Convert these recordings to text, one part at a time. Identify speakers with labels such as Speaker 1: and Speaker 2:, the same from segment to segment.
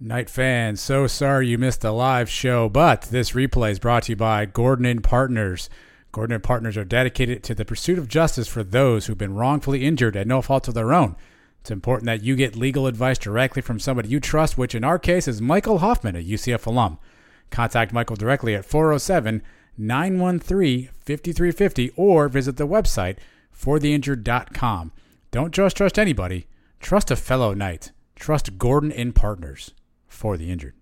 Speaker 1: Knight fans, so sorry you missed the live show, but this replay is brought to you by Gordon and Partners. Gordon and Partners are dedicated to the pursuit of justice for those who've been wrongfully injured at no fault of their own. It's important that you get legal advice directly from somebody you trust, which in our case is Michael Hoffman, a UCF alum. Contact Michael directly at 407 913 5350 or visit the website fortheinjured.com. Don't just trust anybody, trust a fellow knight. Trust Gordon and Partners for the injured.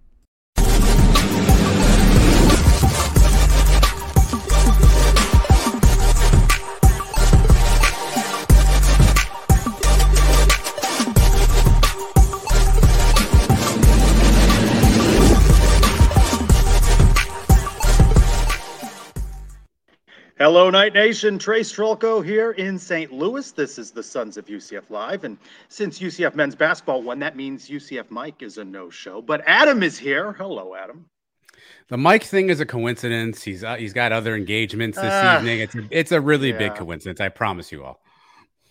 Speaker 2: Hello, Knight Nation. Trace Trylko here in St. Louis. This is the Sons of UCF Live. And since UCF men's basketball won, that means UCF Mike is a no show. But Adam is here. Hello, Adam.
Speaker 3: The Mike thing is a coincidence. He's uh, he's got other engagements this
Speaker 2: Ah,
Speaker 3: evening. It's a, it's a really big coincidence. I promise you all.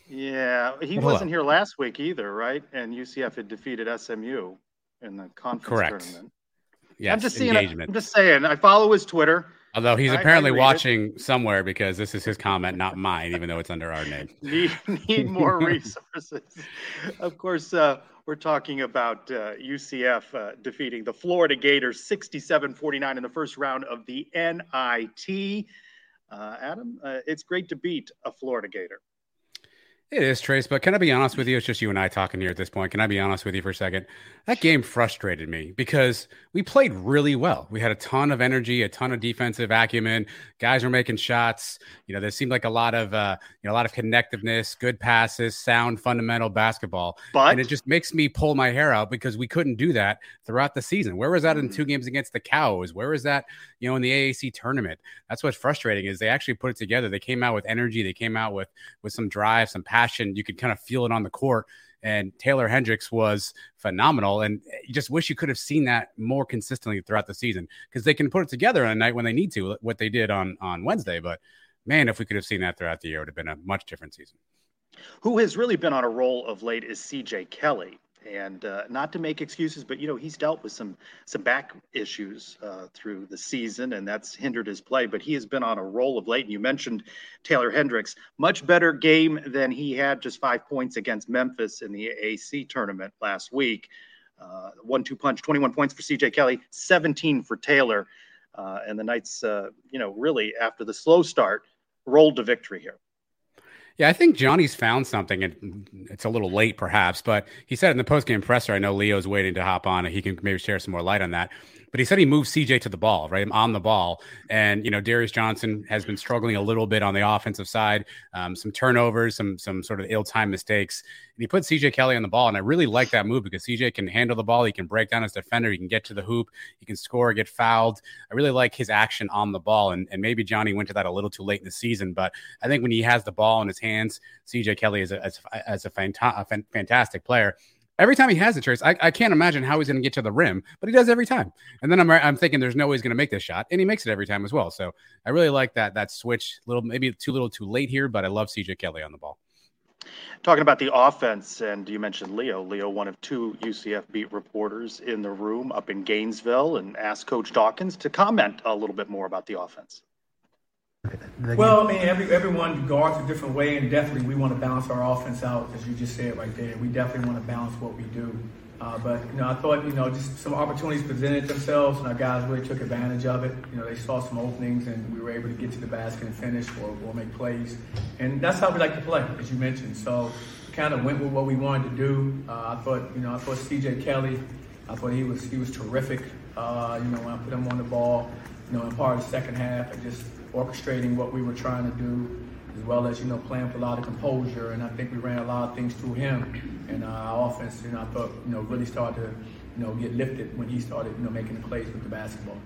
Speaker 2: Yeah, he
Speaker 3: Well,
Speaker 2: wasn't here last week either, right? And UCF had defeated SMU in the conference
Speaker 3: Correct.
Speaker 2: tournament.
Speaker 3: Yes,
Speaker 2: I'm just seeing.
Speaker 3: engagement.
Speaker 2: I'm just saying. I follow his Twitter.
Speaker 3: Although he's
Speaker 2: I-
Speaker 3: apparently
Speaker 2: read it.
Speaker 3: watching somewhere because this is his comment, not mine, even though it's under our name.
Speaker 2: need need more resources. of course, uh, we're talking about uh, UCF uh, defeating the Florida Gators 67-49 in the first round of the NIT. Uh, Adam, uh, it's great to beat a Florida Gator.
Speaker 3: It is Trace, but can I be honest with you? It's just you and I talking here at this point. Can I be honest with you for a second? That game frustrated me because we played really well. We had a ton of energy, a ton of defensive acumen. Guys were making shots. You know, there seemed like a lot of uh, you know a lot of connectiveness, good passes, sound fundamental basketball.
Speaker 2: But
Speaker 3: and it just makes me pull my hair out because we couldn't do that throughout the season. Where was that in two games against the Cows? Where was that, you know, in the AAC tournament? That's what's frustrating is they actually put it together. They came out with energy. They came out with with some drive, some passion. You could kind of feel it on the court. And Taylor Hendricks was phenomenal. And you just wish you could have seen that more consistently throughout the season because they can put it together on a night when they need to, what they did on on Wednesday. But man, if we could have seen that throughout the year, it would have been a much different season.
Speaker 2: who has really been on a roll of late is CJ Kelly. And uh, not to make excuses, but you know he's dealt with some some back issues uh, through the season, and that's hindered his play. But he has been on a roll of late. And you mentioned Taylor Hendricks, much better game than he had, just five points against Memphis in the AC tournament last week. Uh, one-two punch, 21 points for CJ Kelly, 17 for Taylor, uh, and the Knights, uh, you know, really after the slow start, rolled to victory here.
Speaker 3: Yeah, I think Johnny's found something, and it's a little late perhaps, but he said in the postgame presser, I know Leo's waiting to hop on, and he can maybe share some more light on that. But he said he moved CJ to the ball, right? On the ball. And, you know, Darius Johnson has been struggling a little bit on the offensive side, um, some turnovers, some some sort of ill timed mistakes. And he put CJ Kelly on the ball. And I really like that move because CJ can handle the ball. He can break down his defender. He can get to the hoop. He can score, get fouled. I really like his action on the ball. And, and maybe Johnny went to that a little too late in the season. But I think when he has the ball in his hands, CJ Kelly is a, as, as a, fanta- a fan- fantastic player. Every time he has a trace, I, I can't imagine how he's going to get to the rim, but he does every time. And then I'm I'm thinking there's no way he's going to make this shot, and he makes it every time as well. So I really like that that switch. Little maybe too little too late here, but I love CJ Kelly on the ball.
Speaker 2: Talking about the offense, and you mentioned Leo. Leo, one of two UCF beat reporters in the room up in Gainesville, and asked Coach Dawkins to comment a little bit more about the offense.
Speaker 4: Well, I mean, every, everyone guards a different way, and definitely we want to balance our offense out, as you just said right there. We definitely want to balance what we do. Uh, but you know, I thought you know just some opportunities presented themselves, and our guys really took advantage of it. You know, they saw some openings, and we were able to get to the basket and finish or, or make plays. And that's how we like to play, as you mentioned. So, kind of went with what we wanted to do. Uh, I thought, you know, I thought C.J. Kelly, I thought he was he was terrific. Uh, you know, when I put him on the ball, you know, in part of the second half, and just orchestrating what we were trying to do as well as you know playing with a lot of composure. And I think we ran a lot of things through him, and uh, our offense, you know, I thought you know really started to you know get lifted when he started you know making the plays with the basketball.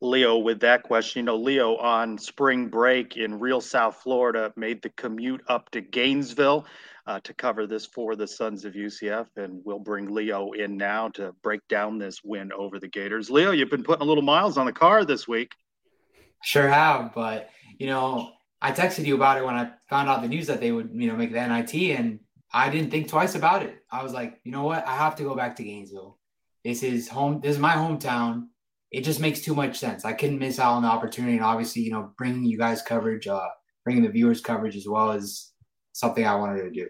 Speaker 2: Leo, with that question, you know, Leo on spring break in real South Florida made the commute up to Gainesville uh, to cover this for the Sons of UCF, and we'll bring Leo in now to break down this win over the Gators. Leo, you've been putting a little miles on the car this week.
Speaker 5: Sure have, but you know, I texted you about it when I found out the news that they would, you know, make the NIT, and I didn't think twice about it. I was like, you know what? I have to go back to Gainesville. This is home. This is my hometown. It just makes too much sense. I couldn't miss out on the opportunity, and obviously, you know, bringing you guys coverage, uh, bringing the viewers coverage as well as something I wanted to do.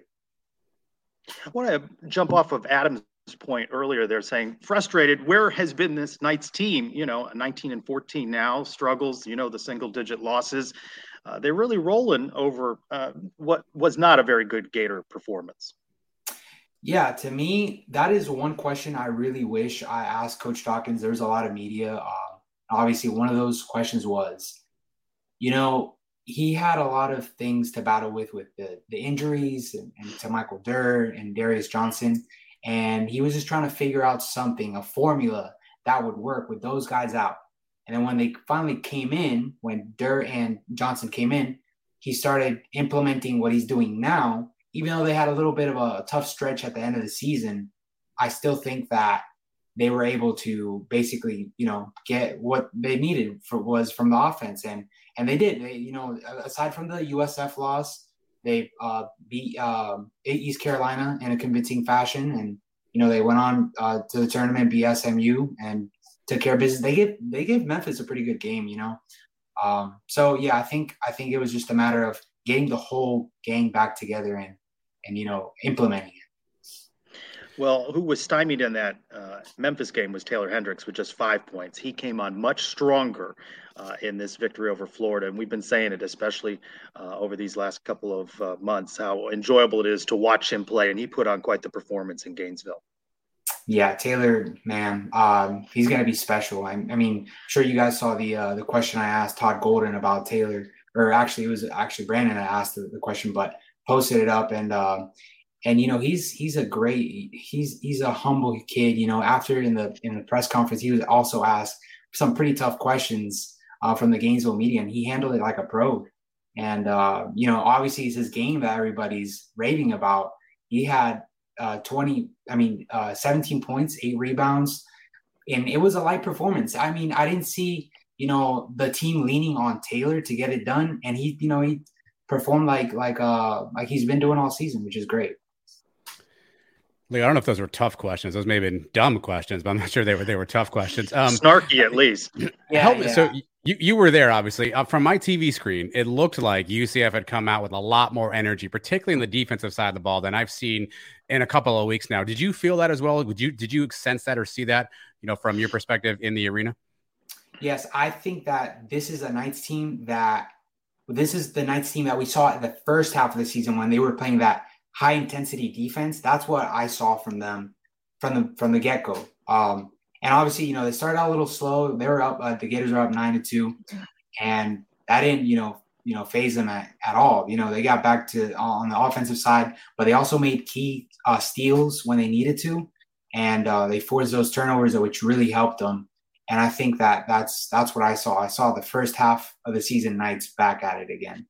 Speaker 2: I want to jump off of Adam's point earlier. They're saying frustrated. Where has been this Knights team? You know, 19 and 14 now struggles. You know, the single digit losses uh, they're really rolling over uh, what was not a very good Gator performance.
Speaker 5: Yeah, to me, that is one question I really wish I asked Coach Dawkins. There's a lot of media. Uh, obviously, one of those questions was, you know, he had a lot of things to battle with with the, the injuries and, and to Michael Durr and Darius Johnson. And he was just trying to figure out something, a formula that would work with those guys out. And then when they finally came in, when Durr and Johnson came in, he started implementing what he's doing now. Even though they had a little bit of a tough stretch at the end of the season, I still think that they were able to basically, you know, get what they needed for was from the offense, and and they did. They, you know, aside from the USF loss, they uh, beat um, East Carolina in a convincing fashion, and you know they went on uh, to the tournament, beat SMU, and took care of business. They gave they gave Memphis a pretty good game, you know. Um, so yeah, I think I think it was just a matter of getting the whole gang back together and and you know implementing it.
Speaker 2: Well, who was stymied in that uh, Memphis game was Taylor Hendricks with just five points. He came on much stronger uh, in this victory over Florida, and we've been saying it, especially uh, over these last couple of uh, months, how enjoyable it is to watch him play, and he put on quite the performance in Gainesville.
Speaker 5: Yeah, Taylor, man, um, he's gonna be special. I, I mean, sure you guys saw the uh, the question I asked Todd Golden about Taylor, or actually it was actually Brandon that asked the, the question, but posted it up and uh, and you know he's he's a great he's he's a humble kid. You know, after in the in the press conference, he was also asked some pretty tough questions uh, from the Gainesville media, and he handled it like a pro. And uh, you know, obviously, it's his game that everybody's raving about. He had uh, 20, I mean, uh, 17 points, eight rebounds. And it was a light performance. I mean, I didn't see, you know, the team leaning on Taylor to get it done. And he, you know, he performed like, like, uh, like he's been doing all season, which is great.
Speaker 3: Lee, I don't know if those were tough questions. Those may have been dumb questions, but I'm not sure they were they were tough questions.
Speaker 2: Um, Snarky, at least.
Speaker 3: yeah, help me. Yeah. So you, you were there, obviously. Uh, from my TV screen, it looked like UCF had come out with a lot more energy, particularly in the defensive side of the ball, than I've seen in a couple of weeks now. Did you feel that as well? Would you did you sense that or see that, you know, from your perspective in the arena?
Speaker 5: Yes, I think that this is a Knights team that this is the Knights team that we saw in the first half of the season when they were playing that high intensity defense. That's what I saw from them from the from the get go. Um, and obviously, you know, they started out a little slow. They were up. Uh, the Gators are up nine to two, and that didn't, you know, you know, faze them at, at all. You know, they got back to uh, on the offensive side, but they also made key uh, steals when they needed to, and uh, they forced those turnovers, which really helped them. And I think that that's that's what I saw. I saw the first half of the season Knights back at it again.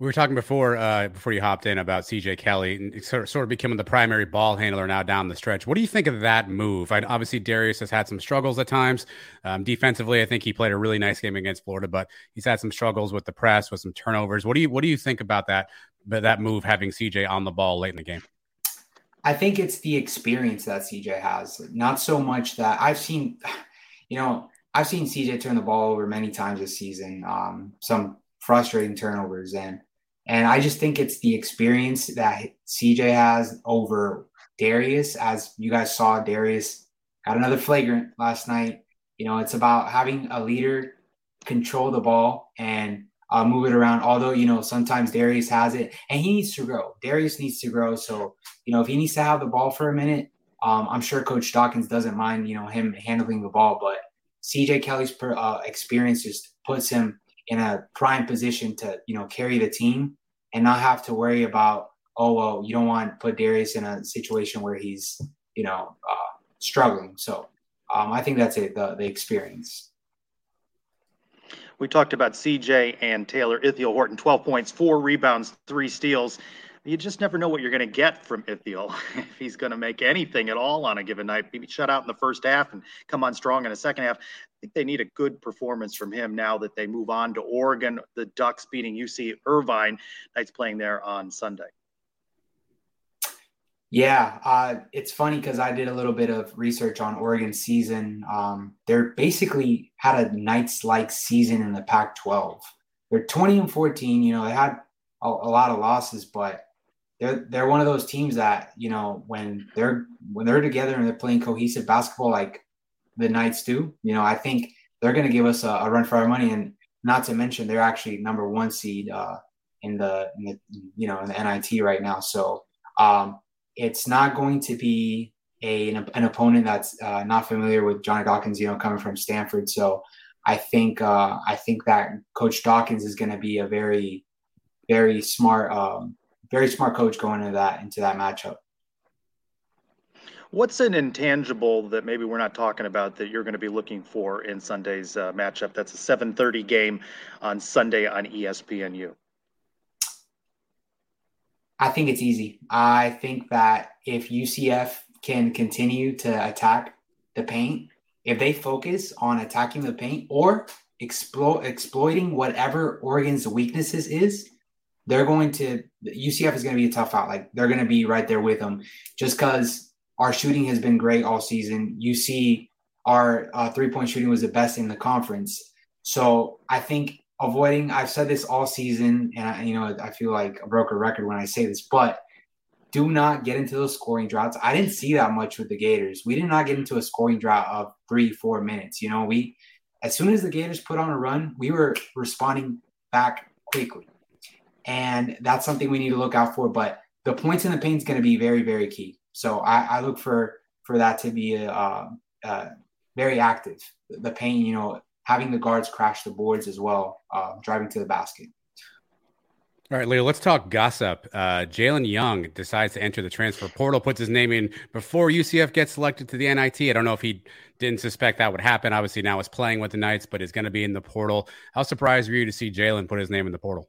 Speaker 3: We were talking before uh, before you hopped in about CJ Kelly and sort of, becoming the primary ball handler now down the stretch. What do you think of that move? I, obviously, Darius has had some struggles at times. Um, defensively, I think he played a really nice game against Florida, but he's had some struggles with the press, with some turnovers. What do you what do you think about that that move having CJ on the ball late in the game?
Speaker 5: I think it's the experience that CJ has, not so much that I've seen. You know, I've seen CJ turn the ball over many times this season. Um, some frustrating turnovers and and I just think it's the experience that CJ has over Darius, as you guys saw, Darius got another flagrant last night. You know, it's about having a leader control the ball and uh, move it around. Although, you know, sometimes Darius has it and he needs to grow. Darius needs to grow. So, you know, if he needs to have the ball for a minute, um, I'm sure Coach Dawkins doesn't mind, you know, him handling the ball. But CJ Kelly's per, uh, experience just puts him in a prime position to, you know, carry the team and not have to worry about, oh, well, you don't want to put Darius in a situation where he's, you know, uh, struggling. So um, I think that's it, the, the experience.
Speaker 2: We talked about CJ and Taylor Ithiel Horton, 12 points, four rebounds, three steals. You just never know what you're going to get from Ithiel if he's going to make anything at all on a given night. Maybe shut out in the first half and come on strong in the second half. Think they need a good performance from him now that they move on to Oregon. The Ducks beating UC Irvine. Knights playing there on Sunday.
Speaker 5: Yeah, uh, it's funny because I did a little bit of research on Oregon season. Um, they're basically had a Knights like season in the Pac 12. They're 20 and 14. You know, they had a, a, lot of losses, but they're they're one of those teams that you know when they're when they're together and they're playing cohesive basketball like the Knights do. You know, I think they're going to give us a, a, run for our money, and not to mention they're actually number one seed uh, in the in the you know in the NIT right now. So. Um, it's not going to be a, an, an opponent that's uh, not familiar with Johnny Dawkins, you know, coming from Stanford. So I think uh, I think that Coach Dawkins is going to be a very, very smart, um, very smart coach going into that into that matchup.
Speaker 2: What's an intangible that maybe we're not talking about that you're going to be looking for in Sunday's uh, matchup? That's a 7:30 game on Sunday on ESPNU.
Speaker 5: I think it's easy. I think that if UCF can continue to attack the paint, if they focus on attacking the paint or explo- exploiting whatever Oregon's weaknesses is, they're going to UCF is going to be a tough out. Like they're going to be right there with them, just because our shooting has been great all season. You see, our uh, three point shooting was the best in the conference. So I think avoiding. I've said this all season, and I, you know I feel like a broken record when I say this, but do not get into those scoring droughts. I didn't see that much with the Gators. We did not get into a scoring drought of three, four minutes. You know, we as soon as the Gators put on a run, we were responding back quickly, and that's something we need to look out for. But the points in the paint is going to be very, very key. So I, I look for for that to be a, uh, uh, very active. The paint, you know, having the guards crash the boards as well, uh, driving to the basket.
Speaker 3: All right, Leo, let's talk gossip. Uh, Jalen Young decides to enter the transfer portal, puts his name in before UCF gets selected to the NIT. I don't know if he didn't suspect that would happen. Obviously, now he's playing with the Knights, but is going to be in the portal. How surprised were you to see Jalen put his name in the portal?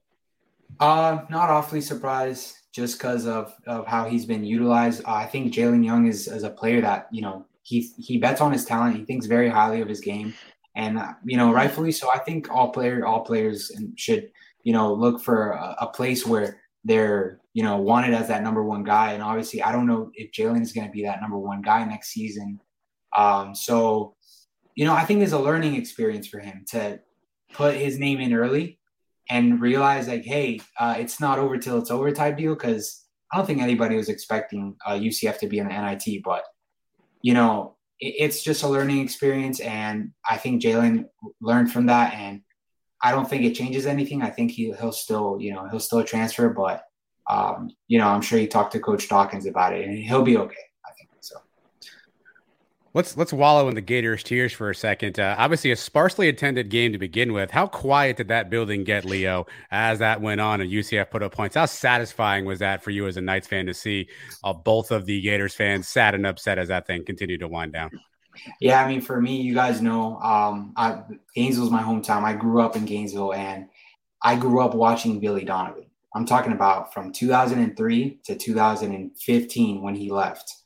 Speaker 5: Uh, not awfully surprised just because of, of how he's been utilized. Uh, I think Jalen Young is, is a player that, you know, he, he bets on his talent. He thinks very highly of his game and uh, you know, rightfully so. I think all player, all players should you know look for a, a, place where they're you know wanted as that number one guy. And obviously, I don't know if Jalen is going to be that number one guy next season. Um, so you know, I think there's a learning experience for him to put his name in early and realize like, hey, uh, it's not over till it's over type deal. Because I don't think anybody was expecting uh, UCF to be the NIT, but you know, it's just a learning experience, and I think Jalen learned from that, and I don't think it changes anything. I think he he'll still you know he'll still transfer, but um, you know I'm sure he talked to Coach Dawkins about it, and he'll be okay.
Speaker 3: Let's let's wallow in the Gators' tears for a second. Uh, obviously, a sparsely attended game to begin with. How quiet did that building get, Leo, as that went on and UCF put up points? How satisfying was that for you as a Knights fan to see uh, both of the Gators fans sad and upset as that thing continued to wind down?
Speaker 5: Yeah, I mean, for me, you guys know, um, I, Gainesville's my hometown. I grew up in Gainesville, and I grew up watching Billy Donovan. I'm talking about from 2003 to 2015 when he left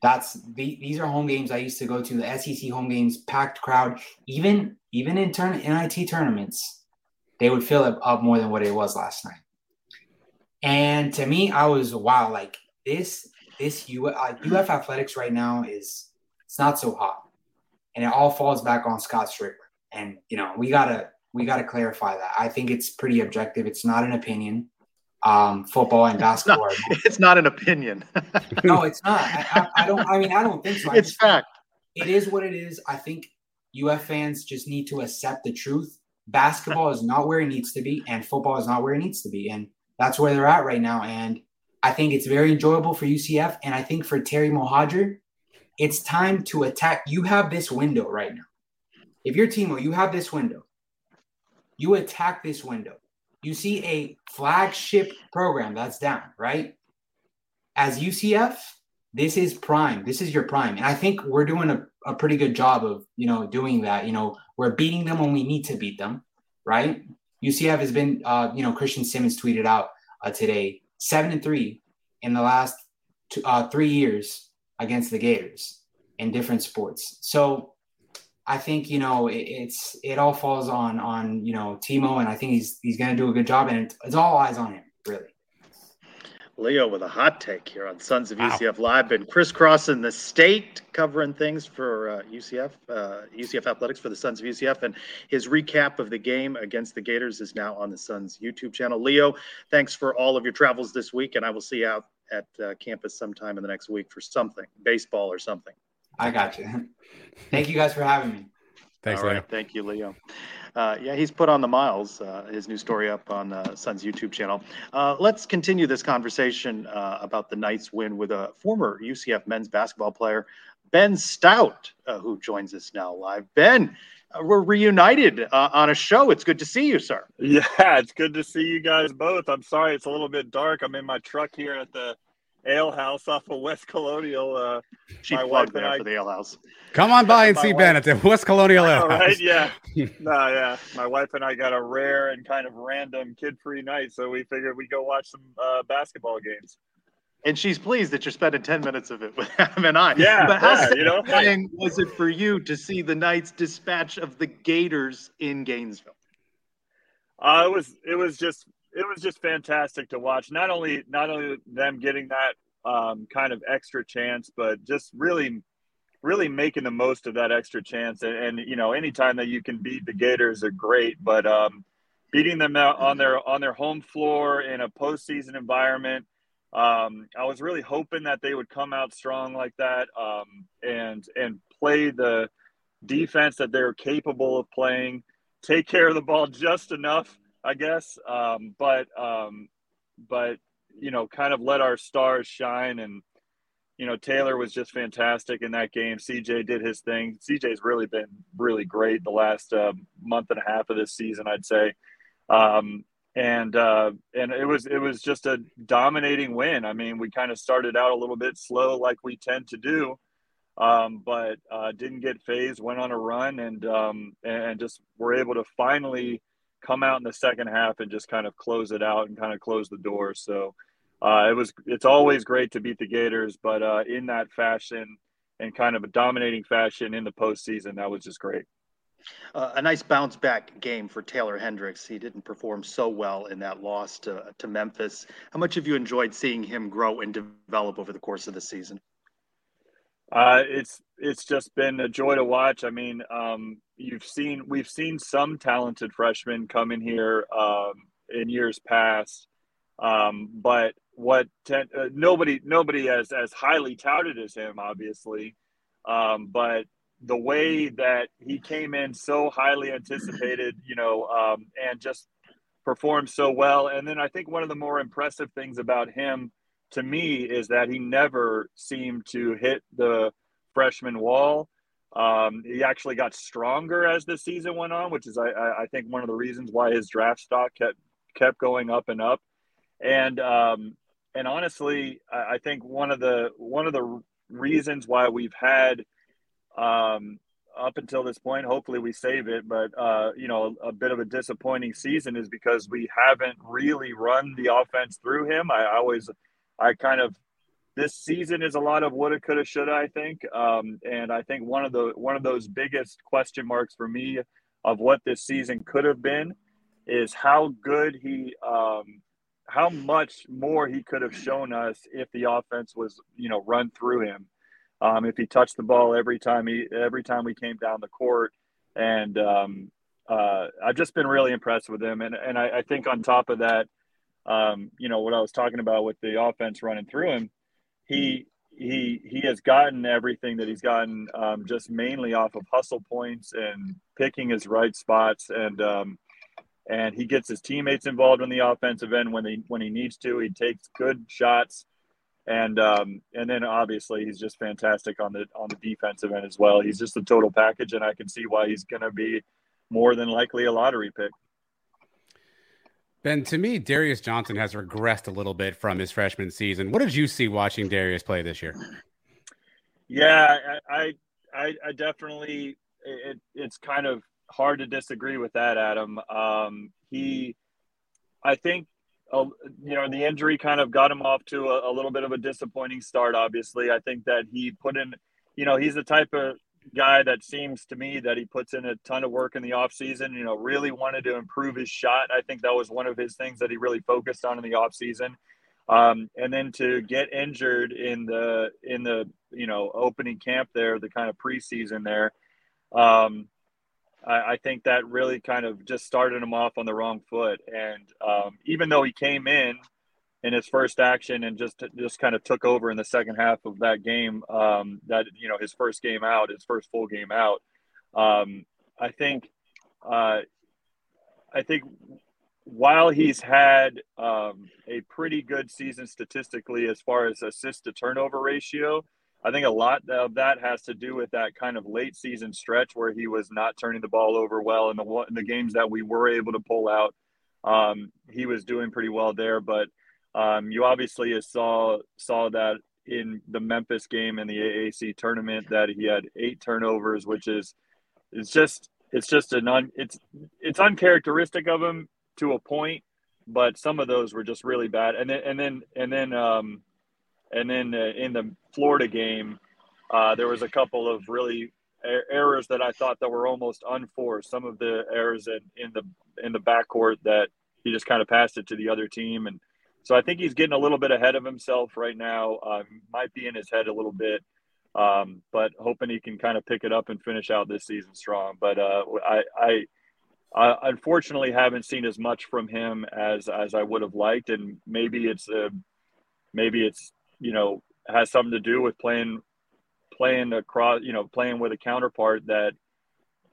Speaker 5: that's the, these are home games I used to go to the SEC home games, packed crowd. Even even in turn NIT tournaments, they would fill it up more than what it was last night. And to me, I was wow, like this this U, uh, UF athletics right now is it's not so hot, and it all falls back on Scott Stricklin. And you know we gotta we gotta clarify that. I think it's pretty objective. It's not an opinion. Um, football and basketball.
Speaker 2: It's not, it's not an opinion.
Speaker 5: no, it's not. I, I, I, don't. I mean, I don't think so.
Speaker 2: it's
Speaker 5: just,
Speaker 2: fact.
Speaker 5: It is what it is. I think UF fans just need to accept the truth. Basketball is not where it needs to be, and football is not where it needs to be, and that's where they're at right now. And I think it's very enjoyable for UCF, and I think for Terry Mohajir, it's time to attack. You have this window right now. If you're Timo, you have this window. You attack this window. You see a flagship program that's down, right? As UCF, this is prime. This is your prime. And I think we're doing a, a pretty good job of, you know, doing that. You know, we're beating them when we need to beat them, right? UCF has been, uh, you know, Christian Simmons tweeted out uh, today, seven and three in the last two, uh, three years against the Gators in different sports. So I think you know it, it's it all falls on on you know Timo, and I think he's he's going to do a good job, and it's, it's all eyes on him, really.
Speaker 2: Leo with a hot take here on Sons of wow. UCF Live. Been crisscrossing the state, covering things for uh, UCF, uh, UCF athletics for the Sons of UCF, and his recap of the game against the Gators is now on the Sons YouTube channel. Leo, thanks for all of your travels this week, and I will see you out at uh, campus sometime in the next week for something, baseball or something.
Speaker 5: I got you. Thank you guys for having me.
Speaker 1: Thanks,
Speaker 2: All
Speaker 1: Leo.
Speaker 2: Thank you, Leo. Uh, yeah, he's put on the miles, uh, his new story up on uh, Sons' YouTube channel. Uh, let's continue this conversation uh, about the Knights win with a former UCF men's basketball player, Ben Stout, uh, who joins us now live. Ben, we're reunited on a show. It's good to see you, sir.
Speaker 6: Yeah, it's good to see you guys both. I'm sorry it's a little bit dark. I'm in my truck here at the ale house off of West Colonial. Uh,
Speaker 2: she my wife there I, for the ale house.
Speaker 1: Come on by and see wife. Ben at the West Colonial Ale House.
Speaker 6: Right? Yeah. no, yeah. My wife and I got a rare and kind of random kid-free night, so we figured we'd go watch some uh, basketball games.
Speaker 2: And she's pleased that you're spending 10 minutes of it with him and I.
Speaker 6: Yeah.
Speaker 2: But how
Speaker 6: yeah, you know,
Speaker 2: was it for you to see the Knights dispatch of the Gators in Gainesville?
Speaker 6: Uh, it was it was just it was just fantastic to watch. Not only not only them getting that um, kind of extra chance, but just really really making the most of that extra chance. And, and you know, anytime that you can beat the Gators are great, but um, beating them out on their on their home floor in a postseason environment. Um, I was really hoping that they would come out strong like that um, and and play the defense that they're capable of playing, take care of the ball just enough I guess. Um, but um, but you know, kind of let our stars shine, and you know, Taylor was just fantastic in that game. CJ did his thing. CJ's really been really great the last uh, month and a half of this season, I'd say. Um, and uh, and it was it was just a dominating win. I mean, we kind of started out a little bit slow, like we tend to do, um, but uh, didn't get fazed. Went on a run, and um, and just were able to finally come out in the second half and just kind of close it out and kind of close the door. So uh, it was it's always great to beat the Gators, but uh, in that fashion and kind of a dominating fashion in the postseason, that was just great.
Speaker 2: Uh, a nice bounce back game for Taylor Hendricks. He didn't perform so well in that loss to, to Memphis. How much have you enjoyed seeing him grow and develop over the course of the season?
Speaker 6: Uh, it's it's just been a joy to watch. I mean, um, you've seen we've seen some talented freshmen come in here um, in years past, um, but what ten, uh, nobody nobody as as highly touted as him, obviously. Um, but the way that he came in so highly anticipated, you know, um, and just performed so well. And then I think one of the more impressive things about him to me is that he never seemed to hit the freshman wall. Um, he actually got stronger as the season went on, which is I, I, think one of the reasons why his draft stock kept kept going up and up. And um, and honestly, I, think one of the one of the reasons why we've had um, up until this point, hopefully we save it, but uh, you know, a, a, bit of a disappointing season is because we haven't really run the offense through him. I, I always I kind of this season is a lot of woulda, coulda, shoulda. I think, um, and I think one of the one of those biggest question marks for me of what this season could have been is how good he, um, how much more he could have shown us if the offense was, you know, run through him. Um, if he touched the ball every time he every time we came down the court, and um, uh, I've just been really impressed with him. And and I, I think on top of that, um, you know, what I was talking about with the offense running through him, he he he has gotten everything that he's gotten um, just mainly off of hustle points and picking his right spots and um, and he gets his teammates involved in the offensive end when he when he needs to. He takes good shots and um, and then obviously he's just fantastic on the on the defensive end as well. He's just a total package, and I can see why he's going to be more than likely a lottery pick.
Speaker 3: Ben, to me, Darius Johnson has regressed a little bit from his freshman season. What did you see watching Darius play this year?
Speaker 6: Yeah, I, I, I definitely. It, it's kind of hard to disagree with that, Adam. Um, he, I think, uh, you know, the injury kind of got him off to a, a little bit of a disappointing start. Obviously, I think that he put in. You know, he's the type of guy that seems to me that he puts in a ton of work in the offseason, you know, really wanted to improve his shot. I think that was one of his things that he really focused on in the offseason. Um, and then to get injured in the in the you know opening camp there, the kind of preseason there, um, I, I, think that really kind of just started him off on the wrong foot. And um, even though he came in in his first action and just just kind of took over in the second half of that game. Um, that you know his first game out, his first full game out. Um, I think, uh, I think while he's had um, a pretty good season statistically as far as assist to turnover ratio, I think a lot of that has to do with that kind of late season stretch where he was not turning the ball over well in the in the games that we were able to pull out. Um, he was doing pretty well there, but um, you obviously saw saw that in the Memphis game in the AAC tournament that he had eight turnovers, which is it's just it's just an un, it's it's uncharacteristic of him to a point, but some of those were just really bad. And then and then and then um, and then uh, in the Florida game, uh, there was a couple of really er- errors that I thought that were almost unforced. Some of the errors in, in the in the backcourt that he just kind of passed it to the other team and so I think he's getting a little bit ahead of himself right now. Um, might be in his head a little bit, um, but hoping he can kind of pick it up and finish out this season strong. But uh, I, I, I, unfortunately haven't seen as much from him as as I would have liked, and maybe it's a, maybe it's you know has something to do with playing playing across you know playing with a counterpart that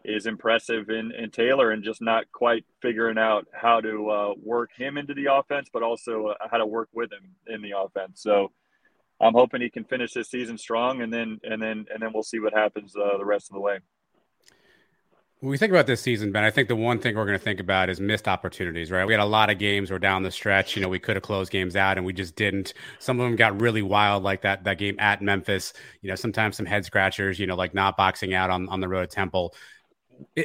Speaker 6: is impressive in, in Taylor and just not quite figuring out how to uh, work him into the offense, but also uh, how to work with him in the offense. So I'm hoping he can finish this season strong, and then and then and then we'll see what happens uh, the rest of the way.
Speaker 3: When we think about this season, Ben, I think the one thing we're going to think about is missed opportunities, right? We had a lot of games where down the stretch, you know, we could have closed games out and we just didn't. Some of them got really wild, like that that game at Memphis. You know, sometimes some head scratchers, you know, like not boxing out on, on the road at Temple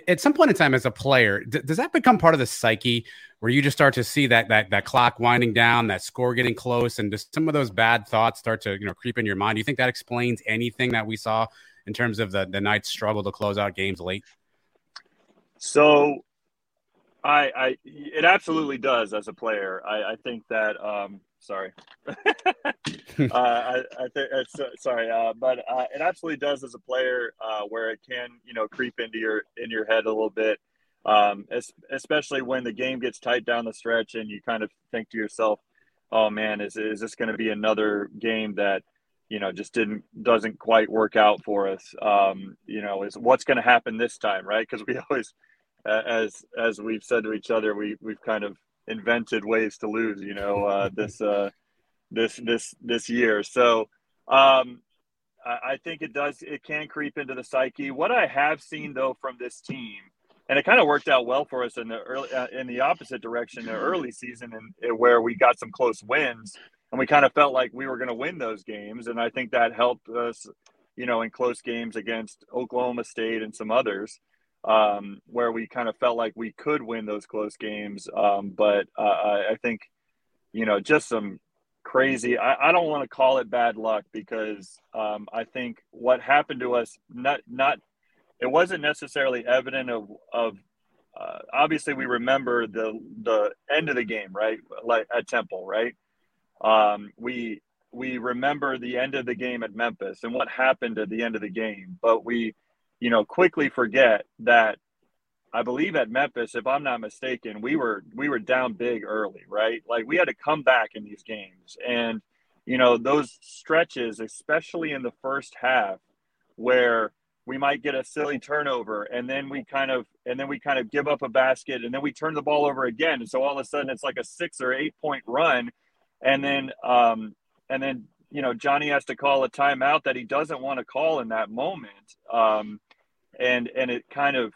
Speaker 3: at some point in time as a player d- does that become part of the psyche where you just start to see that that that clock winding down that score getting close and just some of those bad thoughts start to you know creep in your mind? Do you think that explains anything that we saw in terms of the the Knights struggle to close out games late?
Speaker 6: So i i it absolutely does as a player. I i think that um Sorry. uh, I, I think it's uh, sorry, uh, but uh, it absolutely does as a player, uh, where it can you know creep into your in your head a little bit, um, especially when the game gets tight down the stretch and you kind of think to yourself, "Oh man, is is this going to be another game that you know just didn't doesn't quite work out for us?" Um, you know, is what's going to happen this time, right? Because we always, as as we've said to each other, we we've kind of invented ways to lose. You know, uh, this uh, this this this year. So um, I think it does. It can creep into the psyche. What I have seen though from this team, and it kind of worked out well for us in the early uh, in the opposite direction, the early season, and where we got some close wins, and we kind of felt like we were going to win those games, and I think that helped us. You know, in close games against Oklahoma State and some others um, where we kind of felt like we could win those close games. Um, but uh, I think, you know, just some crazy. I, I don't want to call it bad luck because um, I think what happened to us not not it wasn't necessarily evident of of. Uh, obviously, we remember the the end of the game, right? Like at Temple, right? Um, we we remember the end of the game at Memphis and what happened at the end of the game, but we you know, quickly forget that I believe at Memphis, if I'm not mistaken, we were we were down big early, right? Like we had to come back in these games, and you know those stretches, especially in the first half, where we might get a silly turnover and then we kind of and then we kind of give up a basket and then we turn the ball over again. And so all of a sudden it's like a six or eight point run. And then um and then you know johnny has to call a timeout that he doesn't want to call in that moment. Um and and it kind of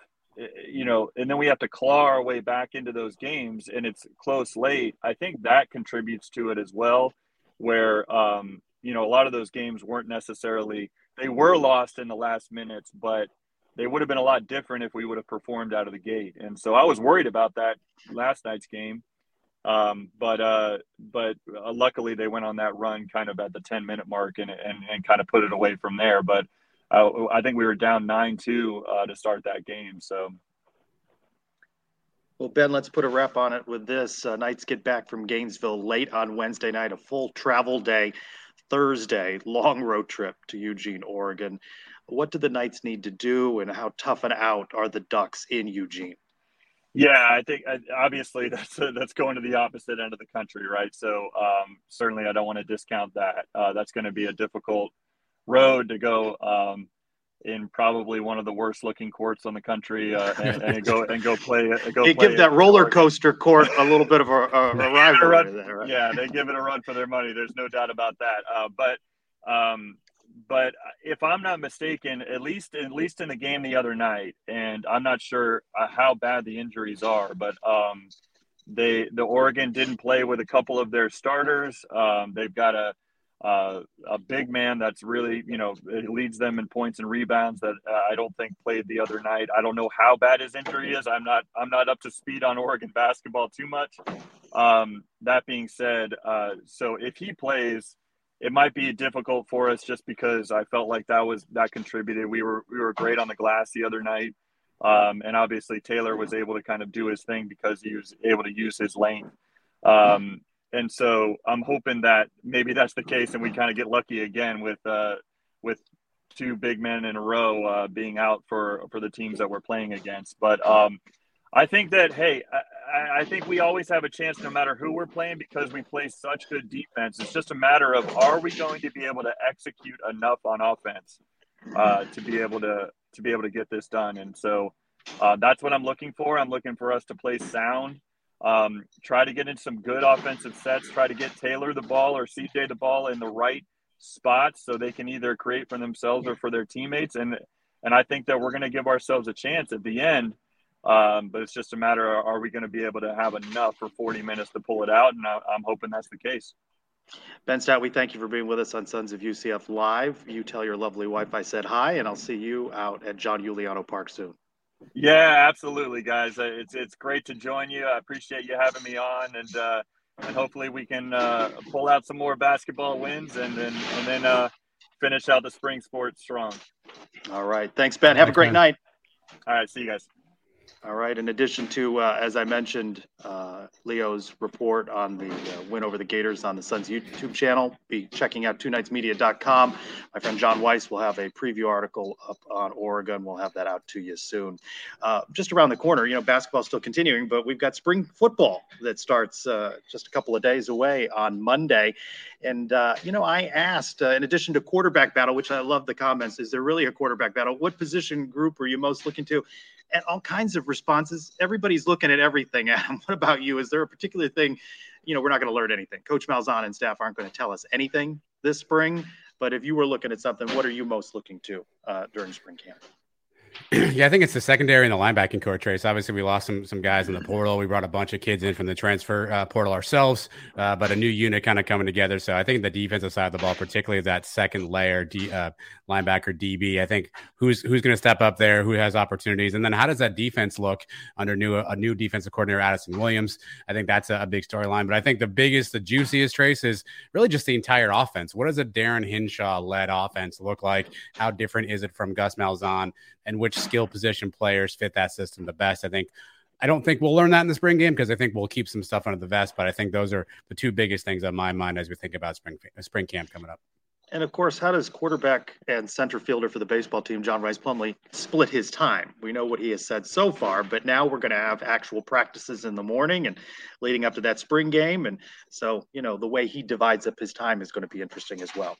Speaker 6: you know and then we have to claw our way back into those games and it's close late i think that contributes to it as well where um you know a lot of those games weren't necessarily they were lost in the last minutes, but they would have been a lot different if we would have performed out of the gate. And so I was worried about that last night's game. Um, but uh, but uh, luckily they went on that run kind of at the 10 minute mark and, and, and kind of put it away from there. But uh, I think we were down 9 2 uh, to start that game. So.
Speaker 2: Well, Ben, let's put a wrap on it with this. Uh, Knights get back from Gainesville late on Wednesday night, a full travel day Thursday, long road trip to Eugene, Oregon. What do the Knights need to do, and how tough and out are the Ducks in Eugene?
Speaker 6: Yeah, I think obviously that's that's going to the opposite end of the country, right? So um, certainly, I don't want to discount that. Uh, that's going to be a difficult road to go. Um, in probably one of the worst looking courts on the country uh, and, and, go and go play. Uh, go
Speaker 2: they
Speaker 6: play
Speaker 2: give that roller coaster court a little bit of a, a, a rivalry
Speaker 6: there, right? Yeah, they give it a run for their money. There's no doubt about that. Uh, but um, but if I'm not mistaken, at least at least in the game the other night, and I'm not sure uh, how bad the injuries are, but um, they the Oregon didn't play with a couple of their starters. Um, they've got a uh, a big man that's really, you know, leads them in points and rebounds that uh, I don't think played the other night. I don't know how bad his injury is. I'm not I'm not up to speed on Oregon basketball too much. Um, that being said, uh, so if he plays, it might be difficult for us just because I felt like that was that contributed. We were we were great on the glass the other night. Um, and obviously Taylor was able to kind of do his thing because he was able to use his length. Um, and so I'm hoping that maybe that's the case, and we kind of get lucky again with uh, with two big men in a row uh, being out for for the teams that we're playing against. But um, I think that hey, I, I, think we always have a chance no matter who we're playing because we play such good defense. It's just a matter of are we going to be able to execute enough on offense uh, to be able to to be able to get this done. And so uh, that's what I'm looking for. I'm looking for us to play sound. Um, try to get in some good offensive sets. Try to get Taylor the ball or CJ the ball in the right spots so they can either create for themselves or for their teammates. And and I think that we're going to give ourselves a chance at the end. Um, but it's just a matter of are we going to be able to have enough for 40 minutes to pull it out? And I, am hoping that's the case.
Speaker 2: Ben Stout, we thank you for being with us on Sons of UCF Live. You tell your lovely wife I said hi, and I'll see you out at John Euliano Park soon.
Speaker 6: Yeah, absolutely, guys. Uh, it's it's great to join you. I appreciate you having me on, and uh, and hopefully we can uh, pull out some more basketball wins, and then and then uh, finish out the spring sports strong.
Speaker 2: All right, thanks, Ben. Have thanks, a great man. night.
Speaker 6: All right, see you guys.
Speaker 2: All right. In addition to, uh, as I mentioned, uh, Leo's report on the uh, win over the Gators on the Sons YouTube channel, be checking out twonightsmedia.com. My friend John Weiss will have a preview article up on Oregon. We'll have that out to you soon. Uh, just around the corner, you know, basketball's still continuing, but we've got spring football that starts uh, just a couple of days away on Monday. And, uh, you know, I asked, in addition to quarterback battle, which I love the comments, is there really a quarterback battle? What position group are you most looking to? And all kinds of responses. Everybody's looking at everything. Adam, what about you? Is there a particular thing? You know, we're not going to learn anything. Coach Malzahn and staff aren't going to tell us anything this spring. But if you were looking at something, what are you most looking to uh, during spring camp?
Speaker 3: yeah, I think it's the secondary and the linebacking corps trace. Obviously, we lost some some guys in the portal. We brought a bunch of kids in from the transfer uh, portal ourselves, uh, but a new unit kind of coming together. So I think the defensive side of the ball, particularly that second layer, D, uh, linebacker DB, I think who's who's going to step up there, who has opportunities, and then how does that defense look under new a new defensive coordinator Addison Williams? I think that's a, a big storyline. But I think the biggest, the juiciest trace is really just the entire offense. What does a Darin Hinshaw led offense look like? How different is it from Gus Malzahn? And which skill position players fit that system the best? I think I don't think we'll learn that in the spring game because I think we'll keep some stuff under the vest. But I think those are the two biggest things on my mind as we think about spring spring camp coming up.
Speaker 2: And of course, how does quarterback and center fielder for the baseball team, John Rhys Plumlee, split his time? We know what he has said so far, but now we're going to have actual practices in the morning and leading up to that spring game. And so, you know, the way he divides up his time is going to be interesting as well.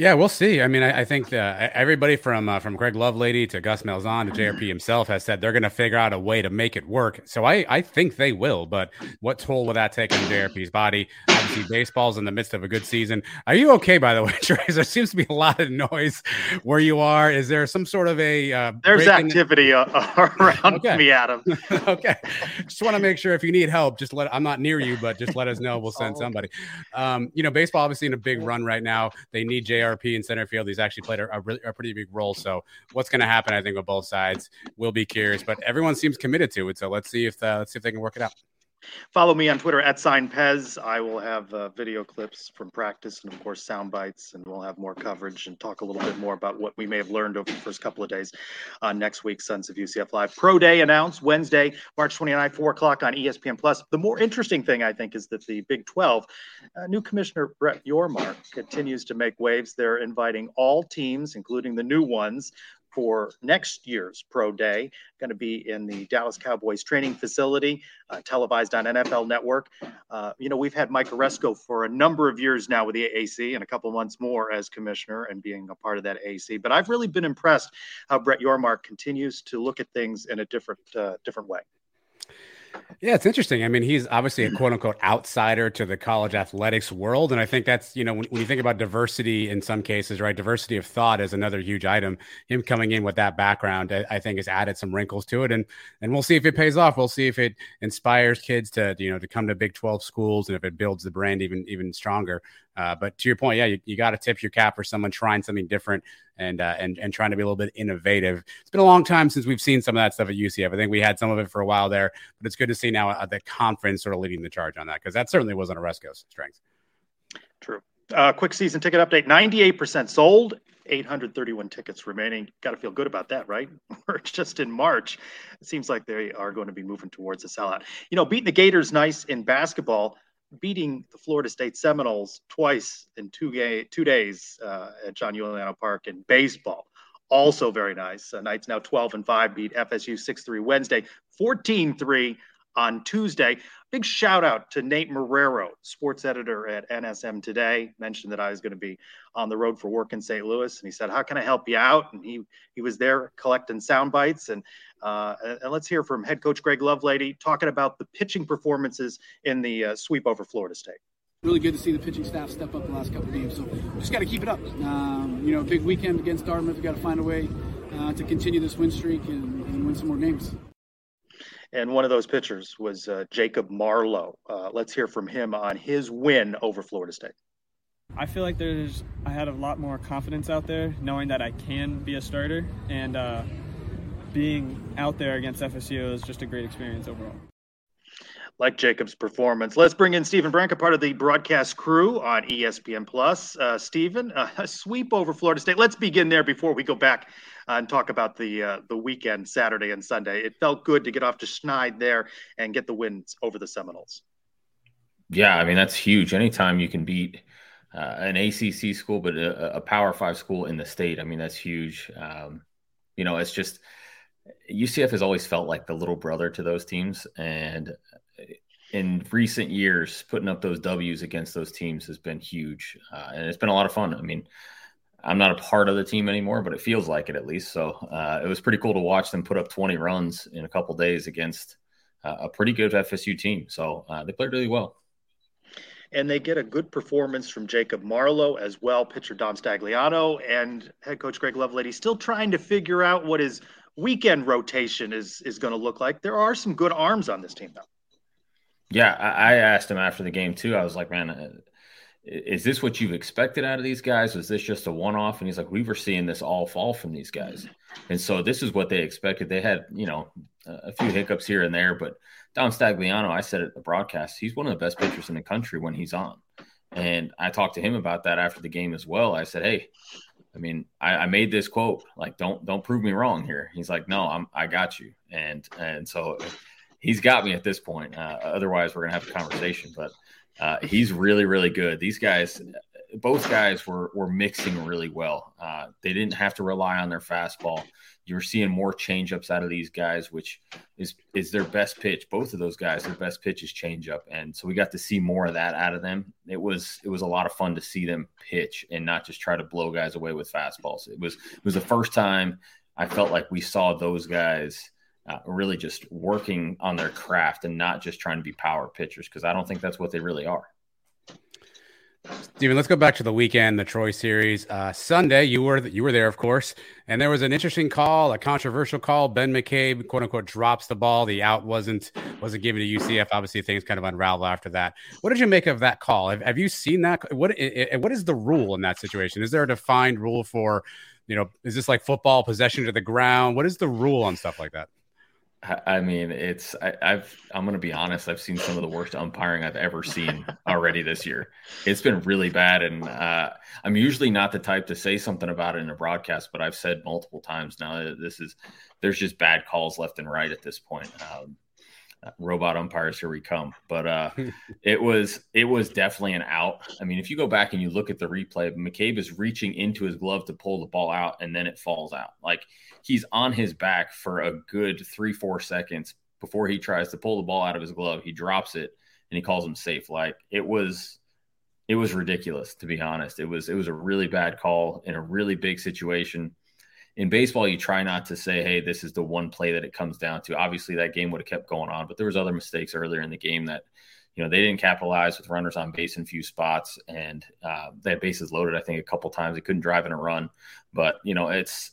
Speaker 3: Yeah, we'll see. I mean, I, I think uh, everybody from uh, from Greg Lovelady to Gus Malzahn to JRP himself has said they're going to figure out a way to make it work. So I, I think they will. But what toll will that take on JRP's body? Obviously, baseball's in the midst of a good season. Are you okay, by the way, Trace? There seems to be a lot of noise where you are. Is there some sort of a uh,
Speaker 2: there's activity uh, around okay. me, Adam?
Speaker 3: okay, just want to make sure if you need help, just let. I'm not near you, but just let us know. We'll send somebody. Um, you know, baseball obviously in a big run right now. They need JRP JRP in center field. He's actually played a, a, really, a pretty big role. So what's going to happen? I think on both sides, we'll be curious. But everyone seems committed to it. So let's see if the, let's see if they can work it out.
Speaker 2: Follow me on Twitter at sign Pez. I will have uh, video clips from practice and, of course, sound bites, and we'll have more coverage and talk a little bit more about what we may have learned over the first couple of days on next week's Sons of UCF Live. Pro Day announced Wednesday, March 29, 4 o'clock on ESPN Plus. The more interesting thing, I think, is that the Big 12, uh, new commissioner Brett Yormark continues to make waves. They're inviting all teams, including the new ones, for next year's Pro Day. Going to be in the Dallas Cowboys training facility, uh, televised on NFL Network. Uh, you know, we've had Mike Aresco for a number of years now with the AAC and a couple months more as commissioner and being a part of that AAC. But I've really been impressed how Brett Yormark continues to look at things in a different, uh, different way.
Speaker 3: Yeah, it's interesting. I mean, he's obviously a quote unquote outsider to the college athletics world. And I think that's, you know, when, when, you think about diversity in some cases, right? Diversity of thought is another huge item. Him coming in with that background, I, I think has added some wrinkles to it. And and we'll see if it pays off. We'll see if it inspires kids to, you know, to come to Big 12 schools and if it builds the brand even even stronger. Uh, but to your point, yeah, you, you got to tip your cap for someone trying something different and uh, and and trying to be a little bit innovative. It's been a long time since we've seen some of that stuff at UCF. I think we had some of it for a while there, but it's good to see now uh, the conference sort of leading the charge on that because that certainly wasn't a Aresco's strength.
Speaker 2: True. Uh, quick season ticket update: ninety-eight percent sold. 831 tickets remaining. Got to feel good about that, right? We're just in March. It seems like they are going to be moving towards a sellout. You know, beating the Gators nice in basketball beating the Florida State Seminoles twice in two ga- two days uh, at John Euliano Park in baseball. Also very nice. Uh, Knights now 12 and 5 beat FSU 6-3 Wednesday, 14-3 on Tuesday. Big shout out to Nate Marrero, sports editor at NSM Today. Mentioned that I was going to be on the road for work in St. Louis, and he said, "How can I help you out?" And he he was there collecting sound bites, and uh, and let's hear from head coach Greg Lovelady talking about the pitching performances in the uh, sweep over Florida State.
Speaker 7: Really good to see the pitching staff step up the last couple games. So just got to keep it up. Um, you know, big weekend against Dartmouth. We got to find a way uh, to continue this win streak and, and win some more games.
Speaker 2: And one of those pitchers was uh, Jacob Marlowe. Uh, let's hear from him on his win over Florida State.
Speaker 8: I feel like there's I had a lot more confidence out there, knowing that I can be a starter, and uh, being out there against FSU is just a great experience overall.
Speaker 2: Like Jacob's performance, let's bring in Stephen Branca, part of the broadcast crew on ESPN Plus. Uh, Stephen, uh, a sweep over Florida State. Let's begin there before we go back and talk about the uh, the weekend, Saturday and Sunday. It felt good to get off to Schneid there and get the wins over the Seminoles.
Speaker 9: Yeah, I mean that's huge. Anytime you can beat uh, an ACC school, but a, a, Power Five school in the state, I mean that's huge. Um, you know, it's just UCF has always felt like the little brother to those teams, and in recent years, putting up those W's against those teams has been huge, uh, and it's been a lot of fun. I mean, I'm not a part of the team anymore, but it feels like it at least. So uh, it was pretty cool to watch them put up 20 runs in a couple days against uh, a pretty good FSU team. So uh, they played really well.
Speaker 2: And they get a good performance from Jacob Marlowe as well, pitcher Dom Stagliano, and head coach Greg Lovelady still trying to figure out what his weekend rotation is is going to look like. There are some good arms on this team, though.
Speaker 9: Yeah, I, I asked him after the game too. I was like, man, uh, is this what you've expected out of these guys? Was this just a one off? And he's like, we were seeing this all fall from these guys. And so this is what they expected. They had, you know, a few hiccups here and there, but Dom Stagliano, I said at the broadcast, he's one of the best pitchers in the country when he's on. And I talked to him about that after the game as well. I said, Hey, I mean, I, I made this quote, like, don't, don't prove me wrong here. He's like, no, I'm, I got you. And, and so he's got me at this point. Uh, otherwise we're to have a conversation, but uh, he's really, really good. These guys, both guys were were mixing really well. Uh, they didn't have to rely on their fastball. You were seeing more changeups out of these guys, which is is their best pitch. Both of those guys, their best pitch is changeup, and so we got to see more of that out of them. It was it was a lot of fun to see them pitch and not just try to blow guys away with fastballs. It was it was the first time I felt like we saw those guys. Uh, really just working on their craft and not just trying to be power pitchers because I don't think that's what they really are.
Speaker 3: Steven, let's go back to the weekend, the Troy series. Uh, Sunday, you were you were there, of course, and there was an interesting call, a controversial call. Ben McCabe, quote unquote, drops the ball. The out wasn't wasn't given to UCF. Obviously, things kind of unraveled after that. What did you make of that call? Have, have you seen that? What what is the rule in that situation? Is there a defined rule for, you know, is this like football possession to the ground? What is the rule on stuff like that?
Speaker 9: I mean, it's I, have I'm gonna be honest. I've seen some of the worst umpiring I've ever seen already this year. It's been really bad, and uh, I'm usually not the type to say something about it in a broadcast, but I've said multiple times now that this is there's just bad calls left and right at this point. Um, robot umpires, here we come. But uh, it was it was definitely an out. I mean, if you go back and you look at the replay, McCabe is reaching into his glove to pull the ball out, and then it falls out. Like he's on his back for a good three, four seconds before he tries to pull the ball out of his glove. He drops it and he calls him safe. Like it was, it was ridiculous to be honest. It was, it was a really bad call in a really big situation. In baseball, you try not to say, "Hey, this is the one play that it comes down to." Obviously, that game would have kept going on, but there was other mistakes earlier in the game that you know they didn't capitalize with runners on base in few spots and uh, they had bases loaded i think a couple times they couldn't drive in a run but you know it's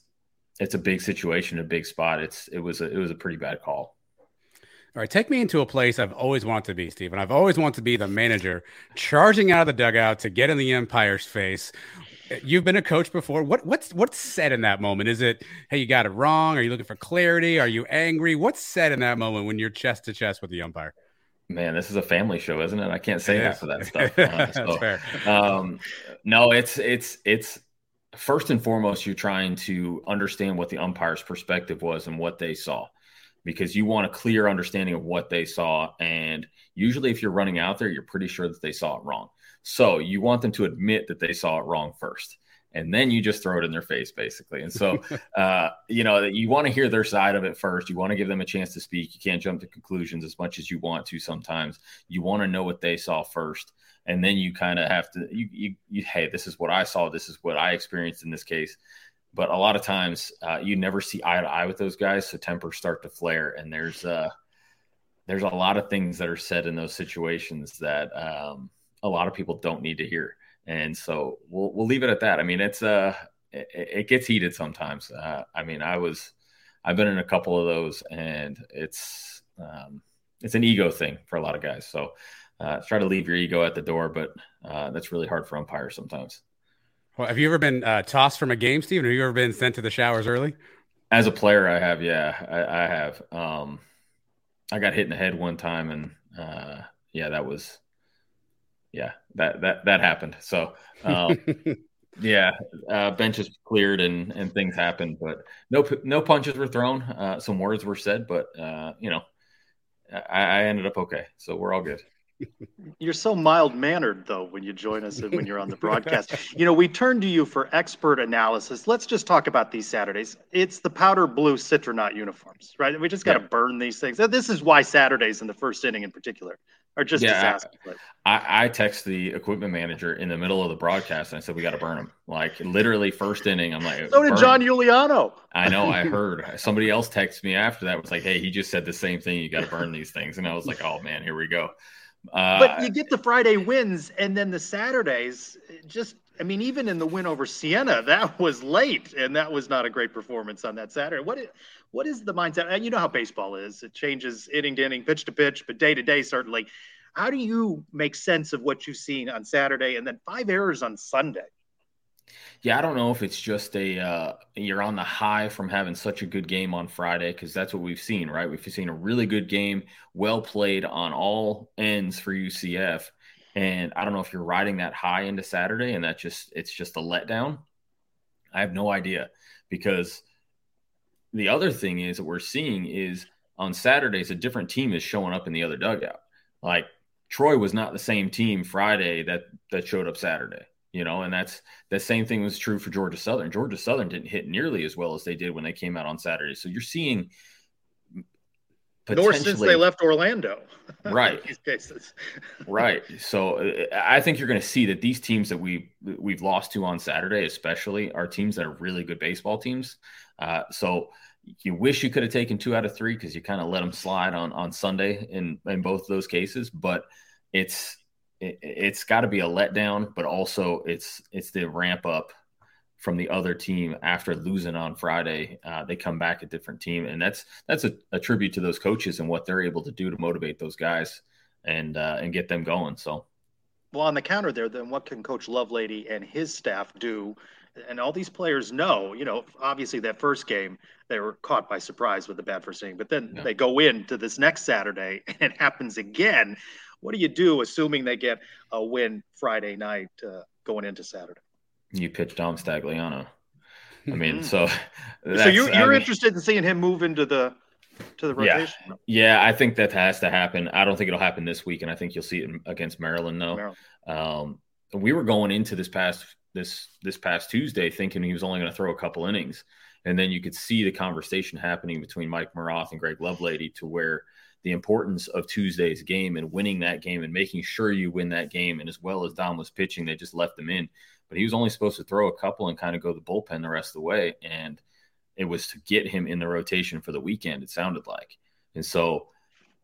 Speaker 9: it's a big situation, a big spot. It's it was a it was a pretty bad call.
Speaker 3: All right, take me into a place I've always wanted to be, Stephen. I've always wanted to be the manager, charging out of the dugout to get in the umpire's face. You've been a coach before. What what's what's said in that moment? Is it, hey, you got it wrong? Are you looking for clarity? Are you angry? What's said in that moment when you're chest to chest with the umpire?
Speaker 9: Man, this is a family show, isn't it? I can't say half of that stuff. Uh, so, fair. Um, no, it's it's it's first and foremost, you're trying to understand what the umpire's perspective was and what they saw because you want a clear understanding of what they saw. And usually, if you're running out there, you're pretty sure that they saw it wrong. So you want them to admit that they saw it wrong first. And then you just throw it in their face, basically. And so, uh, you know, you want to hear their side of it first. You want to give them a chance to speak. You can't jump to conclusions as much as you want to sometimes. You want to know what they saw first and then you kind of have to you, you, you hey this is what i saw this is what i experienced in this case but a lot of times uh, you never see eye to eye with those guys so tempers start to flare and there's uh there's a lot of things that are said in those situations that um, a lot of people don't need to hear and so we'll we'll leave it at that i mean it's uh it, it gets heated sometimes uh, i mean i was i've been in a couple of those and it's um, it's an ego thing for a lot of guys so uh, try to leave your ego at the door, but uh, that's really hard for umpires sometimes.
Speaker 3: Well, have you ever been uh, tossed from a game, Steve? Have you ever been sent to the showers early?
Speaker 9: As a player, I have. Yeah, I, I have. Um, I got hit in the head one time, and uh, yeah, that was, yeah, that that that happened. So, um, yeah, uh, benches cleared and and things happened, but no no punches were thrown. Uh, some words were said, but uh, you know, I, I ended up okay, so we're all good.
Speaker 2: You're so mild mannered, though, when you join us and when you're on the broadcast. you know, we turn to you for expert analysis. Let's just talk about these Saturdays. It's the powder blue Citronaut uniforms, right? We just got to yeah. burn these things. This is why Saturdays in the first inning in particular are just yeah, disastrous.
Speaker 9: I, I text the equipment manager in the middle of the broadcast and I said, we got to burn them. Like literally first inning. I'm like,
Speaker 2: so did John Euliano.
Speaker 9: I know. I heard somebody else text me after that was like, Hey, he just said the same thing. You got to burn these things. And I was like, oh man, here we go.
Speaker 2: Uh, but you get the Friday wins, and then the Saturdays. Just, I mean, even in the win over Siena, that was late, and that was not a great performance on that Saturday. What is, what is the mindset? And you know how baseball is; it changes inning to inning, pitch to pitch, but day to day, certainly. How do you make sense of what you've seen on Saturday, and then five errors on Sunday?
Speaker 9: Yeah, I don't know if it's just a uh, you're on the high from having such a good game on Friday because that's what we've seen, right? We've seen a really good game, well played on all ends for UCF, and I don't know if you're riding that high into Saturday and that just it's just a letdown. I have no idea because the other thing is that we're seeing is on Saturdays a different team is showing up in the other dugout. Like Troy was not the same team Friday that that showed up Saturday. you know, and that's the same thing was true for Georgia Southern. Georgia Southern didn't hit nearly as well as they did when they came out on Saturday. So you're seeing
Speaker 2: nor since they left Orlando.
Speaker 9: Right.
Speaker 2: these cases.
Speaker 9: right. So uh, I think you're going to see that these teams that we we've lost to on Saturday, especially, are teams that are really good baseball teams. Uh, so you wish you could have taken two out of three because you kind of let them slide on on Sunday in in both of those cases. But it's it, it's got to be a letdown, but also it's it's the ramp up from the other team after losing on Friday. Uh, they come back a different team, and that's that's a, a, tribute to those coaches and what they're able to do to motivate those guys and uh, and get them going. So,
Speaker 2: well, on the counter there, then what can Coach Lovelady and his staff do? And all these players know, you know, obviously that first game they were caught by surprise with the bad first inning, but then yeah. they go into this next Saturday and it happens again. What do you do, assuming they get a win Friday night uh, going into Saturday?
Speaker 9: You pitch Dom Stagliano. I mean, so
Speaker 2: so you're you're I mean, interested in seeing him move into the to the rotation?
Speaker 9: Yeah. yeah, I think that has to happen. I don't think it'll happen this week, and I think you'll see it against Maryland. though. Maryland. Um, we were going into this past this this past Tuesday thinking he was only going to throw a couple innings, and then you could see the conversation happening between Mike Maroth and Greg Lovelady to where the importance of Tuesday's game and winning that game and making sure you win that game, and as well as Dom was pitching, they just left him in but he was only supposed to throw a couple and kind of go the bullpen the rest of the way. And it was to get him in the rotation for the weekend, it sounded like. And so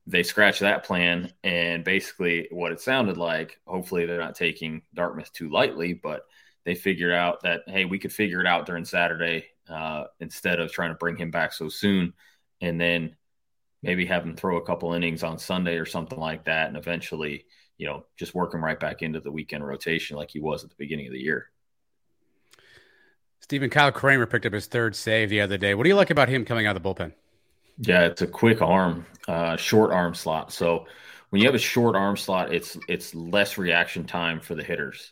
Speaker 9: they scratched that plan. And basically, what it sounded like, hopefully, they're not taking Dartmouth too lightly, but they figured out that, hey, we could figure it out during Saturday uh, instead of trying to bring him back so soon. And then maybe have him throw a couple innings on Sunday or something like that. And eventually, you know, just work him right back into the weekend rotation like he was at the beginning of the year.
Speaker 1: Stephen Kyle Kramer picked up his third save the other day. What do you like about him coming out of the bullpen?
Speaker 9: Yeah, it's a quick arm, uh, short arm slot. So when you have a short arm slot, it's it's less reaction time for the hitters.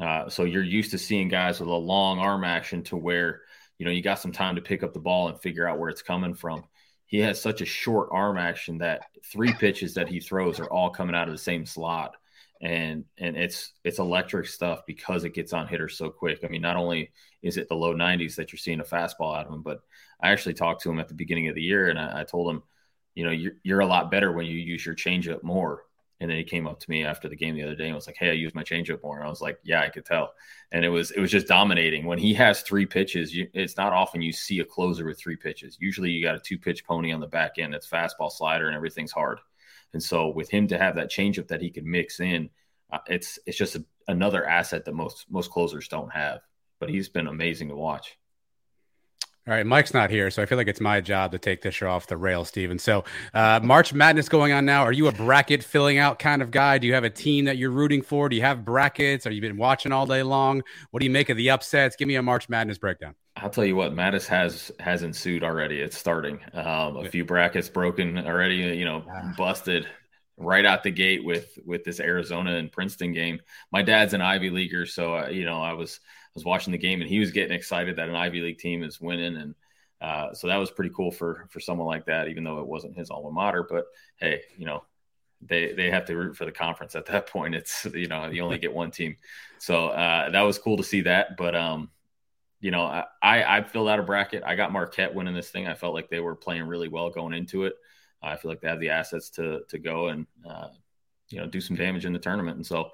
Speaker 9: Uh, so you're used to seeing guys with a long arm action to where you know you got some time to pick up the ball and figure out where it's coming from he has such a short arm action that three pitches that he throws are all coming out of the same slot and and it's it's electric stuff because it gets on hitters so quick. I mean, not only is it the low 90s that you're seeing a fastball out of him, but I actually talked to him at the beginning of the year and I, I told him, you know, you're, you're a lot better when you use your changeup more. And then he came up to me after the game the other day and was like, "Hey, I use my changeup more." And I was like, "Yeah, I could tell." And it was it was just dominating. When he has three pitches, you, it's not often you see a closer with three pitches. Usually, you got a two pitch pony on the back end that's fastball, slider, and everything's hard. And so, with him to have that changeup that he could mix in, uh, it's it's just a, another asset that most most closers don't have. But he's been amazing to watch.
Speaker 1: All right, Mike's not here, so I feel like it's my job to take this show off the rail, Steven. So, uh, March Madness going on now. Are you a bracket filling out kind of guy? Do you have a team that you're rooting for? Do you have brackets? Are you been watching all day long? What do you make of the upsets? Give me a March Madness breakdown.
Speaker 9: I'll tell you what, Madness has has ensued already. It's starting. Um, a few brackets broken already. You know, busted right out the gate with with this Arizona and Princeton game. My dad's an Ivy leaguer, so uh, you know I was was watching the game and he was getting excited that an Ivy League team is winning, and uh, so that was pretty cool for for someone like that, even though it wasn't his alma mater. But hey, you know, they they have to root for the conference at that point. It's you know you only get one team, so uh, that was cool to see that. But um, you know, I I filled out a bracket. I got Marquette winning this thing. I felt like they were playing really well going into it. I feel like they have the assets to to go and uh, you know do some damage in the tournament, and so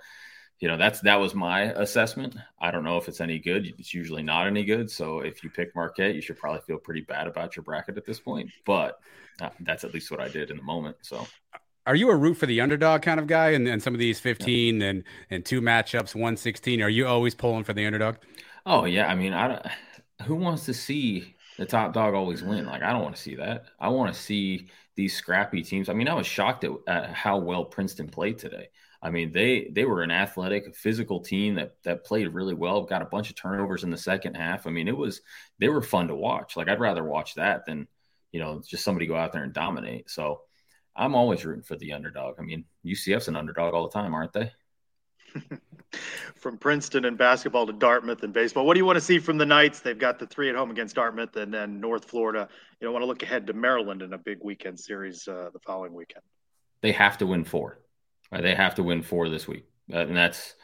Speaker 9: you know that's that was my assessment. I don't know if it's any good. It's usually not any good. So if you pick Marquette, you should probably feel pretty bad about your bracket at this point. But uh, that's at least what I did in the moment. So.
Speaker 1: Are you a root for the underdog kind of guy? And, and some of these 15 yeah. and, and two matchups, 116, are you always pulling for the underdog?
Speaker 9: Oh, yeah. I mean, I don't, who wants to see the top dog always win? Like, I don't want to see that. I want to see these scrappy teams. I mean, I was shocked at, at how well Princeton played today. I mean, they they were an athletic, physical team that that played really well. Got a bunch of turnovers in the second half. I mean, it was they were fun to watch. Like I'd rather watch that than you know just somebody go out there and dominate. So I'm always rooting for the underdog. I mean, UCF's an underdog all the time, aren't they?
Speaker 2: from Princeton and basketball to Dartmouth and baseball. What do you want to see from the Knights? They've got the three at home against Dartmouth and then North Florida. You don't want to look ahead to Maryland in a big weekend series uh, the following weekend.
Speaker 9: They have to win four. Right? They have to win four this week, uh, and that's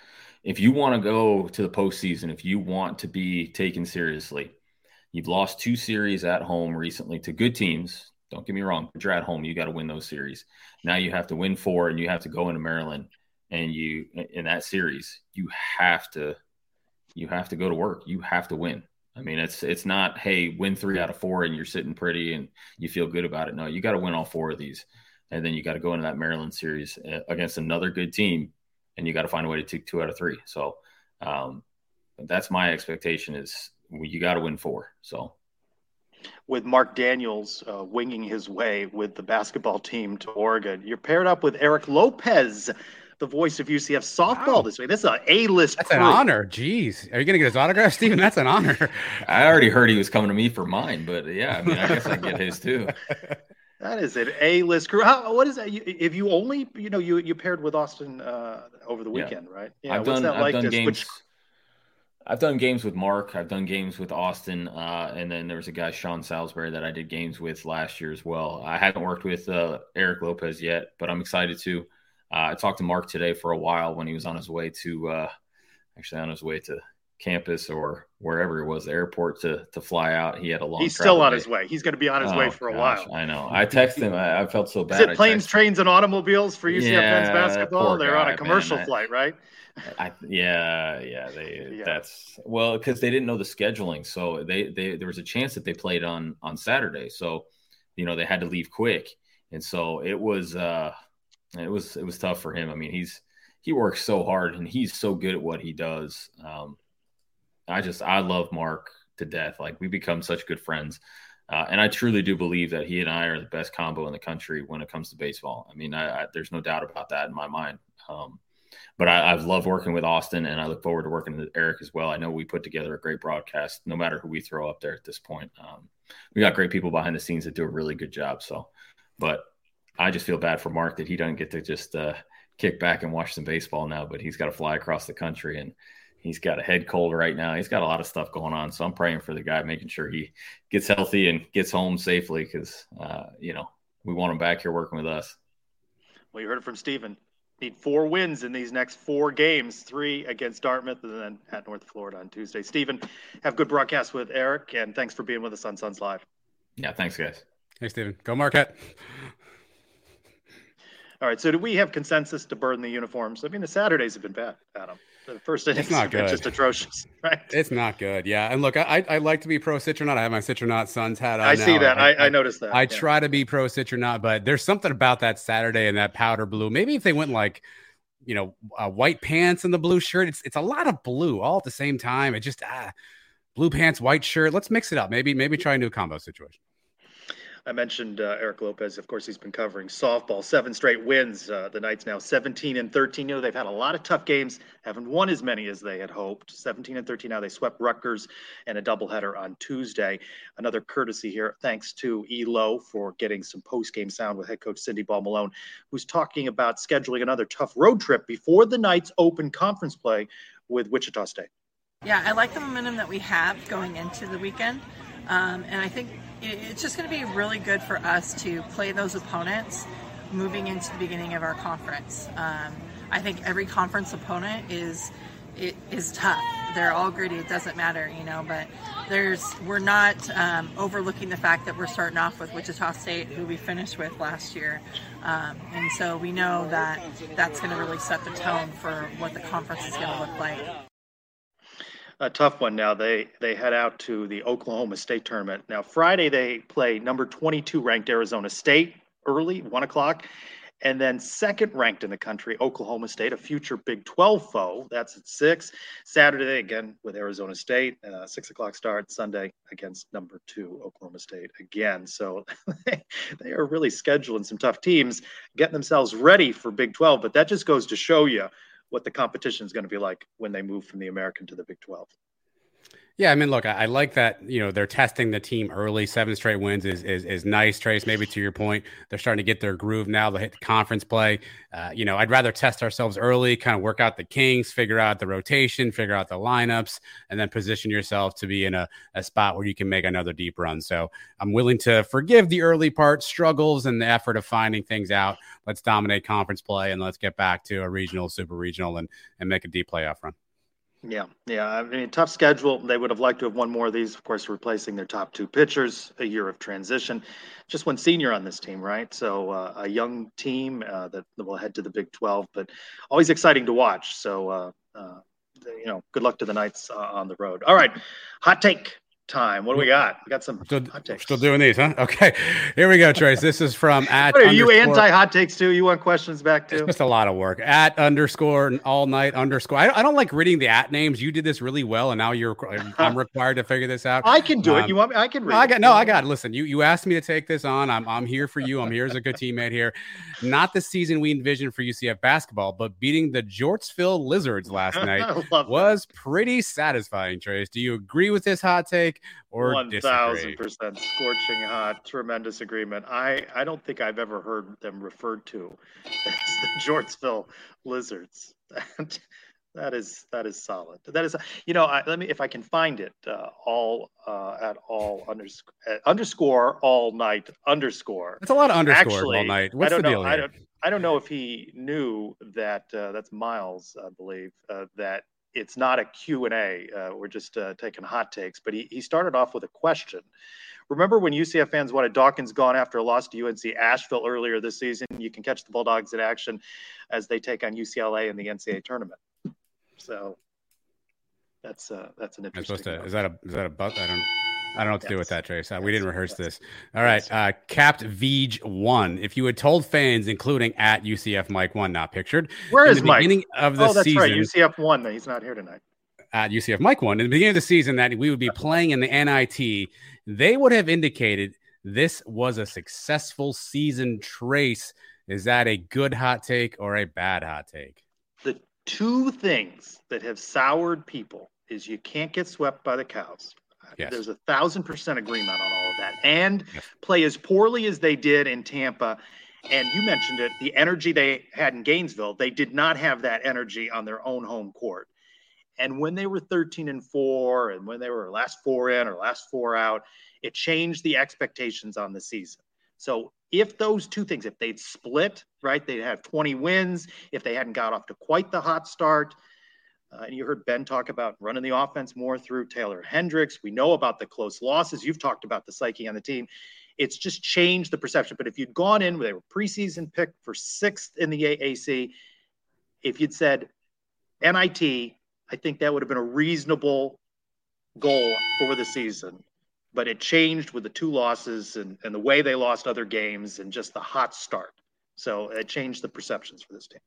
Speaker 9: if you want to go to the postseason, if you want to be taken seriously, you've lost two series at home recently to good teams. Don't get me wrong, but you're at home. You got to win those series. Now you have to win four, and you have to go into Maryland, and you in that series, you have to, you have to go to work. You have to win. I mean, it's it's not hey win three out of four and you're sitting pretty and you feel good about it. No, you got to win all four of these, and then you got to go into that Maryland series uh, against another good team and you got to find a way to take two out of three. So um, that's my expectation is you got to win four. So
Speaker 2: with Mark Daniels uh, winging his way with the basketball team to Oregon, you're paired up with Eric Lopez, the voice of UCF softball wow. this week. This is an A-list.
Speaker 3: That's crew. an honor. Jeez, are you going to get his autograph, Stephen? That's an honor.
Speaker 9: I already heard he was coming to me for mine, but yeah, I mean, I guess I get his too.
Speaker 2: That is an A-list crew. How, what is that? You, if you only, you know, you you paired with Austin uh, over the weekend, yeah. right?
Speaker 9: Yeah. I've done. I've like done games. Switch... I've done games with Mark. I've done games with Austin, uh, and then there was a guy Sean Salisbury that I did games with last year as well. I haven't worked with uh, Eric Lopez yet, but I'm excited to. Uh, I talked to Mark today for a while when he was on his way to, uh, actually on his way to campus or wherever it was, the airport to to fly out. He had a long.
Speaker 2: He's still on day. his way. He's going to be on his oh, way for a gosh, while.
Speaker 9: I know. I texted him. I, I felt so bad.
Speaker 2: Is it planes, trains, and automobiles for UCF yeah, men's basketball? They're guy, on a commercial man, flight, right?
Speaker 9: I, yeah, yeah, they yeah. that's well because they didn't know the scheduling, so they they there was a chance that they played on on Saturday, so you know they had to leave quick, and so it was uh it was it was tough for him. I mean, he's he works so hard and he's so good at what he does. Um, I just I love Mark to death. Like we become such good friends. Uh, and I truly do believe that he and I are the best combo in the country when it comes to baseball. I mean, I, I, there's no doubt about that in my mind. Um, but I, have loved working with Austin, and I look forward to working with Eric as well. I know we put together a great broadcast, no matter who we throw up there at this point. Um, we got great people behind the scenes that do a really good job. So, but I just feel bad for Mark that he doesn't get to just uh, kick back and watch some baseball now, but he's got to fly across the country and he's got a head cold right now. He's got a lot of stuff going on. So I'm praying for the guy, making sure he gets healthy and gets home safely because, uh, you know, we want him back here working with us.
Speaker 2: Well, you heard it from Stephen. Need four wins in these next four games, three against Dartmouth and then at North Florida on Tuesday. Stephen, have good broadcast with Eric, and thanks for being with us on Sons Live.
Speaker 9: Yeah, thanks, guys.
Speaker 3: Hey, Stephen. Go Marquette.
Speaker 2: All right. So do we have consensus to burn the uniforms? I mean, the Saturdays have been bad, Adam. The first innings it's not good. just atrocious, right?
Speaker 3: It's not good. Yeah, and look, I I like to be pro Citronaut. I have my Citronaut Sons hat on.
Speaker 2: I now. see that. I, I, I, noticed that.
Speaker 3: I yeah. try to be pro Citronaut, but there's something about that Saturday and that powder blue. Maybe if they went like, you know, uh, white pants and the blue shirt, it's it's a lot of blue all at the same time. It just ah, blue pants, white shirt. Let's mix it up. Maybe maybe try a new combo situation.
Speaker 2: I mentioned uh, Eric Lopez. Of course, he's been covering softball. Seven straight wins. Uh, the Knights now 17 and 13. You know they've had a lot of tough games. Haven't won as many as they had hoped. 17 and 13. Now they swept Rutgers and a doubleheader on Tuesday. Another courtesy here. Thanks to Elo for getting some post-game sound with head coach Cindy Ball Malone, who's talking about scheduling another tough road trip before the Knights open conference play with Wichita State.
Speaker 10: Yeah, I like the momentum that we have going into the weekend. Um, and I think it's just going to be really good for us to play those opponents moving into the beginning of our conference. Um, I think every conference opponent is it is tough. They're all gritty. It doesn't matter, you know. But there's we're not um, overlooking the fact that we're starting off with Wichita State, who we finished with last year, um, and so we know that that's going to really set the tone for what the conference is going to look like
Speaker 2: a tough one now. They they head out to the Oklahoma State tournament. Now Friday they play number 22 ranked Arizona State early, one o'clock, and then second ranked in the country Oklahoma State, a future Big 12 foe. That's at six. Saturday again with Arizona State, uh, six o'clock start. Sunday against number two Oklahoma State again. So they, they are really scheduling some tough teams, getting themselves ready for Big 12. But that just goes to show you what the competition is going to be like when they move from the American to the Big 12.
Speaker 3: Yeah, I mean, look, I, I, like that. You know, they're testing the team early. Seven straight wins is is, is nice, Trace. Maybe to your point, they're starting to get their groove now. They hit the conference play. Uh, you know, I'd rather test ourselves early, kind of work out the kinks, figure out the rotation, figure out the lineups, and then position yourself to be in a, a spot where you can make another deep run. So I'm willing to forgive the early part struggles and the effort of finding things out. Let's dominate conference play and let's get back to a regional, super regional, and and make a deep playoff run.
Speaker 2: Yeah, yeah. I mean, tough schedule. They would have liked to have won more of these, of course, replacing their top two pitchers, a year of transition. Just one senior on this team, right? So uh, a young team uh, that will head to the Big 12, but always exciting to watch. So, uh, uh you know, good luck to the Knights uh, on the road. All right, hot take time. What do we got? We got some
Speaker 3: still, hot takes. Still doing these, huh? Okay. Here we go, Trace. This is from at.
Speaker 2: Are you anti hot takes too? You want questions back too?
Speaker 3: It's just a lot of work. At underscore all night underscore. I, I don't like reading the at names. You did this really well, and now you're I'm required to figure this out.
Speaker 2: I can do um, it. You want me? I can read.
Speaker 3: I got no. I got. Listen, you you asked me to take this on. I'm I'm here for you. I'm here as a good teammate here. Not the season we envisioned for UCF basketball, but beating the Jortsville Lizards last night was pretty satisfying. Trace, do you agree with this hot take? Or one thousand
Speaker 2: percent scorching hot, tremendous agreement. I I don't think I've ever heard them referred to as the Jortsville Lizards. that is that is solid. That is you know I, let me if I can find it uh, all uh, at all underscore uh, underscore all night underscore.
Speaker 3: It's a lot of underscore Actually, all night. What's the
Speaker 2: know,
Speaker 3: deal here?
Speaker 2: I don't I don't know if he knew that uh, that's Miles I believe uh, that it's not a Q&A. Uh, we're just uh, taking hot takes. But he, he started off with a question. Remember when UCF fans wanted Dawkins gone after a loss to UNC Asheville earlier this season? You can catch the Bulldogs in action as they take on UCLA in the NCAA tournament. So that's uh, that's an interesting.
Speaker 3: To, is that a is that a but? I don't. I don't know what to yes. do with that, Trace. Uh. We didn't rehearse this. All right. Uh, Capped Veej one. If you had told fans, including at UCF Mike one, not pictured.
Speaker 2: Where is Mike?
Speaker 3: Beginning of the
Speaker 2: oh, that's
Speaker 3: season,
Speaker 2: right. UCF one. He's not here tonight.
Speaker 3: At UCF Mike one. In the beginning of the season, that we would be playing in the NIT, they would have indicated this was a successful season. Trace. Is that a good hot take or a bad hot take?
Speaker 2: The two things that have soured people is you can't get swept by the cows Yes. There's a thousand percent agreement on all of that. And yes. play as poorly as they did in Tampa. And you mentioned it, the energy they had in Gainesville, they did not have that energy on their own home court. And when they were 13 and four, and when they were last four in or last four out, it changed the expectations on the season. So if those two things, if they'd split, right, they'd have 20 wins. If they hadn't got off to quite the hot start, uh, and you heard Ben talk about running the offense more through Taylor Hendricks. We know about the close losses. You've talked about the psyche on the team. It's just changed the perception. But if you'd gone in, they were preseason pick for sixth in the AAC. If you'd said NIT, I think that would have been a reasonable goal for the season. But it changed with the two losses and, and the way they lost other games and just the hot start. So it changed the perceptions for this team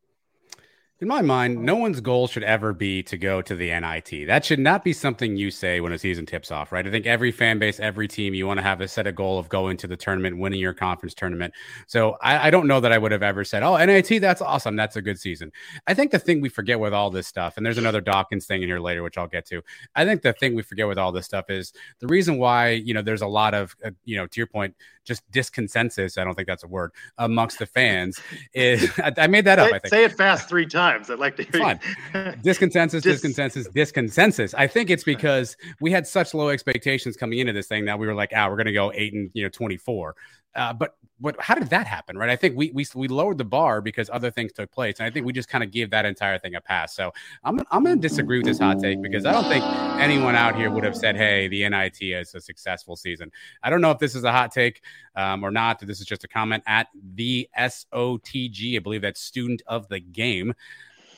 Speaker 3: in my mind, no one's goal should ever be to go to the NIT. That should not be something you say when a season tips off, right? I think every fan base, every team, you want to have a set a goal of going to the tournament, winning your conference tournament. So I, I, don't know that I would have ever said, "Oh, NIT, that's awesome, that's a good season." I think the thing we forget with all this stuff, and there's another Dawkins thing in here later, which I'll get to. I think the thing we forget with all this stuff is the reason why you know there's a lot of uh, you know to your point, just disconsensus. I don't think that's a word amongst the fans. Is I, I made that
Speaker 2: up.
Speaker 3: Say, I think.
Speaker 2: say it fast three times. I'd like to hear
Speaker 3: Fine. disconsensus, Dis- disconsensus, disconsensus. I think it's because we had such low expectations coming into this thing that we were like, ah, we're going to go eight and you know twenty four. Uh, but what? How did that happen? Right? I think we we we lowered the bar because other things took place, and I think we just kind of gave that entire thing a pass. So I'm I'm going to disagree with this hot take because I don't think anyone out here would have said, "Hey, the NIT is a successful season." I don't know if this is a hot take um, or not. That this is just a comment at the SOTG. I believe that's student of the game.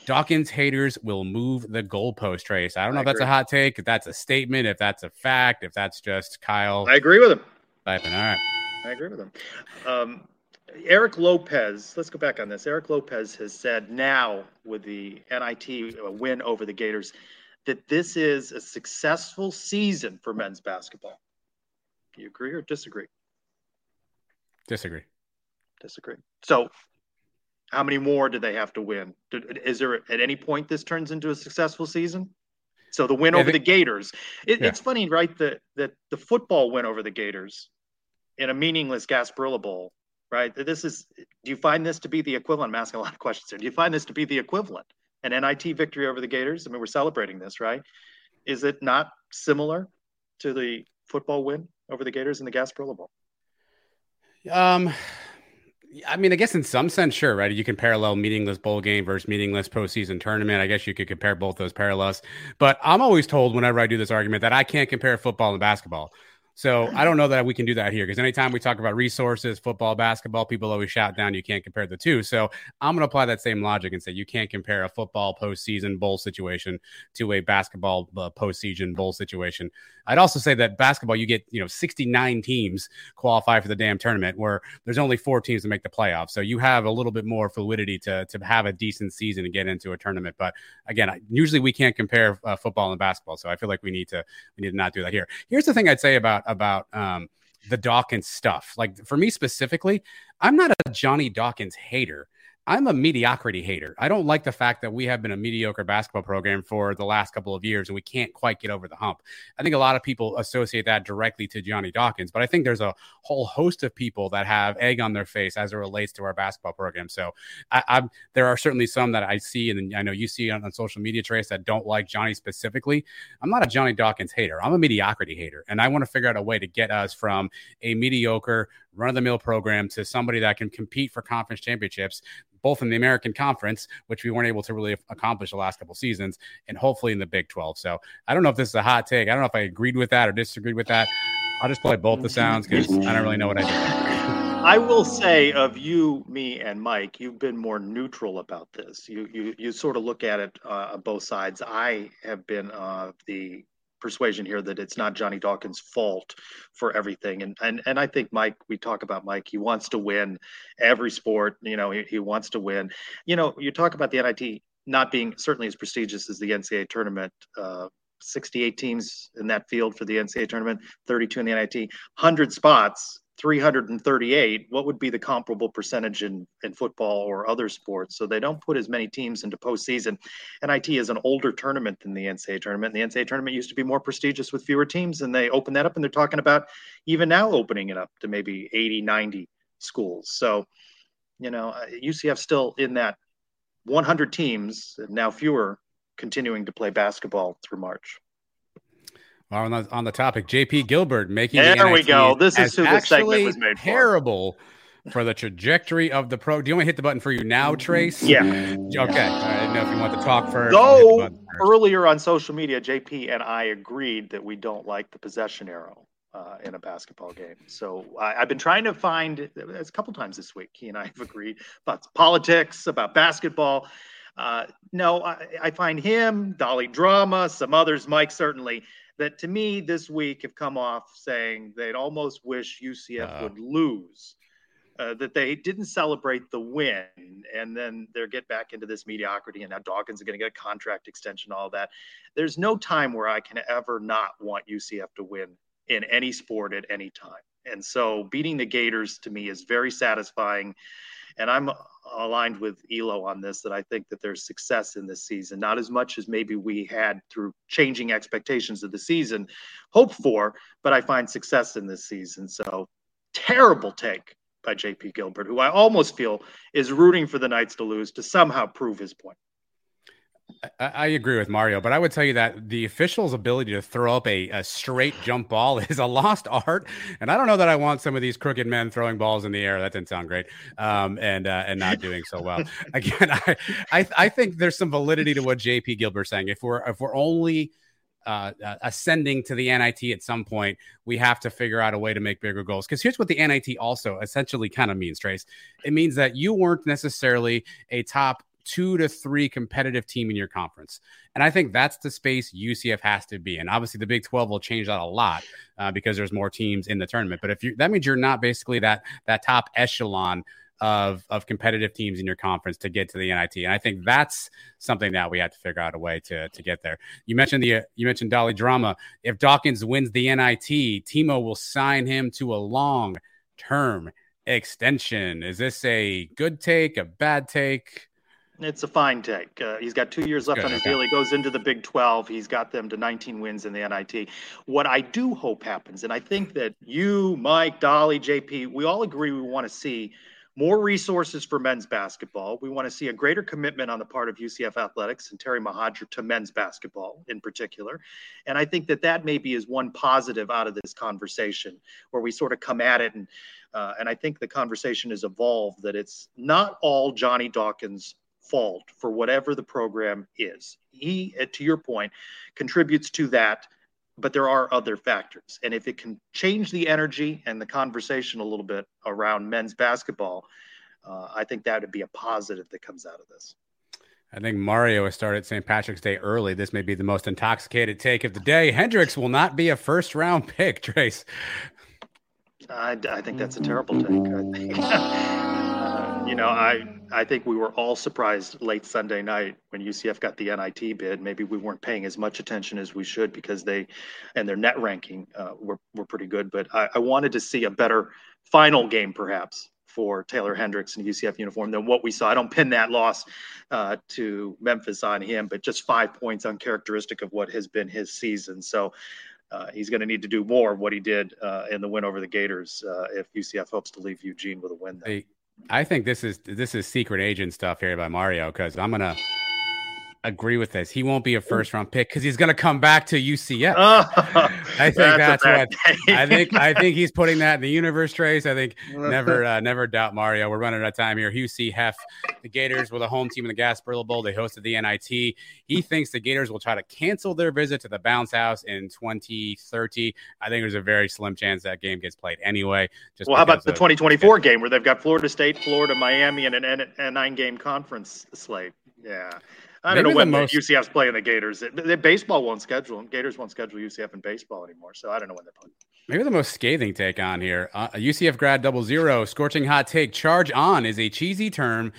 Speaker 3: Dawkins haters will move the goalpost trace. I don't know I if that's a hot take, if that's a statement, if that's a fact, if that's just Kyle.
Speaker 2: I agree with him.
Speaker 3: Typing. All right.
Speaker 2: I agree with him. Um, Eric Lopez, let's go back on this. Eric Lopez has said now with the NIT win over the Gators that this is a successful season for men's basketball. Do you agree or disagree?
Speaker 3: Disagree.
Speaker 2: Disagree. So how many more do they have to win? Is there at any point this turns into a successful season? So the win over
Speaker 3: they-
Speaker 2: the Gators. It,
Speaker 3: Yeah.
Speaker 2: It's funny, right? That that the football win over the Gators in a meaningless Gasparilla Bowl, right? This is. Do you find this to be the equivalent? I'm asking a lot of questions here. Do you find this to be the equivalent? An NIT victory over the Gators. I mean, we're celebrating this, right? Is it not similar to the football win over the Gators in the Gasparilla Bowl?
Speaker 3: Um, I mean, I guess in some sense, sure, right? You can parallel meaningless bowl game versus meaningless postseason tournament. I guess you could compare both those parallels. But I'm always told whenever I do this argument that I can't compare football and basketball. So I don't know that we can do that here because anytime we talk about resources, football, basketball, people always shout down you can't compare the two. So I'm going to apply that same logic and say you can't compare a football postseason bowl situation to a basketball uh, postseason bowl situation. I'd also say that basketball, you get you know 69 teams qualify for the damn tournament, where there's only four teams to make the playoffs. So you have a little bit more fluidity to to have a decent season and get into a tournament. But again, usually we can't compare uh, football and basketball, so I feel like we need to we need to not do that here. Here's the thing I'd say about about um, the Dawkins stuff. Like for me specifically, I'm not a Johnny Dawkins hater. I'm a mediocrity hater. I don't like the fact that we have been a mediocre basketball program for the last couple of years and we can't quite get over the hump. I think a lot of people associate that directly to Johnny Dawkins, but I think there's a whole host of people that have egg on their face as it relates to our basketball program. So I, I'm there are certainly some that I see and I know you see on, on social media trace that don't like Johnny specifically. I'm not a Johnny Dawkins hater. I'm a mediocrity hater, and I want to figure out a way to get us from a mediocre run of the mill program to somebody that can compete for conference championships both in the American Conference, which we weren't able to really accomplish the last couple seasons, and hopefully in the Big 12. So I don't know if this is a hot take. I don't know if I agreed with that or disagreed with that. I'll just play both the sounds because I don't really know what I did.
Speaker 2: I will say of you, me, and Mike, you've been more neutral about this. You you you sort of look at it uh, on both sides. I have been uh, the persuasion here that it's not Johnny Dawkins' fault for everything, and and and I think Mike. We talk about Mike. He wants to win every sport. You know, he, he wants to win. You know, you talk about the NIT not being certainly as prestigious as the NCAA tournament. Uh, 68 teams in that field for the NCAA tournament, 32 in the NIT, 100 spots, 338. What would be the comparable percentage in, in football or other sports? So they don't put as many teams into postseason. NIT is an older tournament than the NCAA tournament. The NCAA tournament used to be more prestigious with fewer teams, and they opened that up, and they're talking about even now opening it up to maybe 80, 90 schools. So, you know, uh, UCF still in that 100 teams, now fewer, continuing to play basketball through March.
Speaker 3: On the, on the topic, JP Gilbert making
Speaker 2: There
Speaker 3: the
Speaker 2: we go. This is who segment was made
Speaker 3: terrible for the trajectory of the pro. Do you want to hit the button for you now, Trace?
Speaker 2: Yeah.
Speaker 3: Okay. I didn't know if you want to talk first. I'll hit the
Speaker 2: Though earlier on social media, JP and I agreed that we don't like the possession arrow uh, in a basketball game. So I, I've been trying to find it's a couple times this week. He and I have agreed about politics, about basketball. Uh, no, I, I find him, Dolly Drama, some others, Mike certainly, that to me this week have come off saying they'd almost wish UCF would lose. Uh, that they didn't celebrate the win, and then they're get back into this mediocrity, and now Dawkins is going to get a contract extension, all that. There's no time where I can ever not want UCF to win in any sport at any time. And so beating the Gators to me is very satisfying. And I'm uh, aligned with Elo on this that I think that there's success in this season, not as much as maybe we had through changing expectations of the season hoped for, but I find success in this season. So terrible take by JP Gilbert, who I almost feel is rooting for the Knights to lose to somehow prove his point.
Speaker 3: I, I agree with Mario, but I would tell you that the official's ability to throw up a, a straight jump ball is a lost art, and I don't know that I want some of these crooked men throwing balls in the air. That didn't sound great, um, and uh, and not doing so well. Again, I, I I think there's some validity to what JP Gilbert's saying. If we're if we're only uh, uh, ascending to the NIT at some point, we have to figure out a way to make bigger goals. Because here's what the NIT also essentially kind of means, Trace. It means that you weren't necessarily a top two to three competitive team in your conference. And I think that's the space UCF has to be. And obviously, the Big 12 will change that a lot uh, because there's more teams in the tournament. But if you that means you're not basically that that top echelon of of competitive teams in your conference to get to the NIT. And I think that's something that we have to figure out a way to to get there. You mentioned the you mentioned Dolly Drama. If Dawkins wins the NIT, Timo will sign him to a long term extension. Is this a good take, a bad take?
Speaker 2: It's a fine take. Uh, he's got two years left
Speaker 3: Good,
Speaker 2: on his deal. He goes into the Big 12. He's got them to 19 wins in the NIT. What I do hope happens, and I think that you, Mike, Dolly, JP, we all agree we want to see more resources for men's basketball. We want to see a greater commitment on the part of UCF athletics and Terry Mohajir to men's basketball in particular. And I think that that maybe is one positive out of this conversation where we sort of come at it and uh, and I think the conversation has evolved that it's not all Johnny Dawkins' fault for whatever the program is. He, uh, to your point, contributes to that, but there are other factors. And if it can change the energy and the conversation a little bit around men's basketball, uh, I think that would be a positive that comes out of this.
Speaker 3: I think Mario has started St. Patrick's Day early. This may be the most intoxicated take of the day. Hendricks will not be a first round pick, Trace.
Speaker 2: I, I think that's a terrible take. You know, I I think we were all surprised late Sunday night when UCF got the NIT bid. Maybe we weren't paying as much attention as we should because they and their net ranking uh, were were pretty good. But I, I wanted to see a better final game, perhaps, for Taylor Hendricks in UCF uniform than what we saw. I don't pin that loss uh, to Memphis on him, but just five points uncharacteristic of what has been his season. So. Uh, he's going to need to do more of what he did uh, in the win over the Gators uh, if UCF hopes to leave Eugene with a win. There.
Speaker 3: Hey, I think this is this is secret agent stuff here by Mario because I'm gonna agree with this. He won't be a first round pick because he's gonna come back to UCF.
Speaker 2: I
Speaker 3: I think that's,
Speaker 2: bad
Speaker 3: what. I think. I think he's putting that in the universe, Trace. I think never uh, never doubt Mario. We're running out of time here. Hugh C. Hef, the Gators were the home team in the Gasparilla Bowl. They hosted the NIT. He thinks the Gators will try to cancel their visit to the bounce house in 2030. I think there's a very slim chance that game gets played anyway. Just
Speaker 2: well, how about the
Speaker 3: of-
Speaker 2: 2024 game where they've got Florida State, Florida, Miami, and an, a nine-game conference slate? Yeah, I don't
Speaker 3: Maybe
Speaker 2: know
Speaker 3: the
Speaker 2: when
Speaker 3: most-
Speaker 2: the UCF's playing the Gators. The, baseball won't schedule them. Gators won't schedule UCF in baseball anymore, so I don't know when they're playing.
Speaker 3: Maybe the most scathing take on here. Uh, a UCF grad double zero, scorching hot take. Charge on is a cheesy term,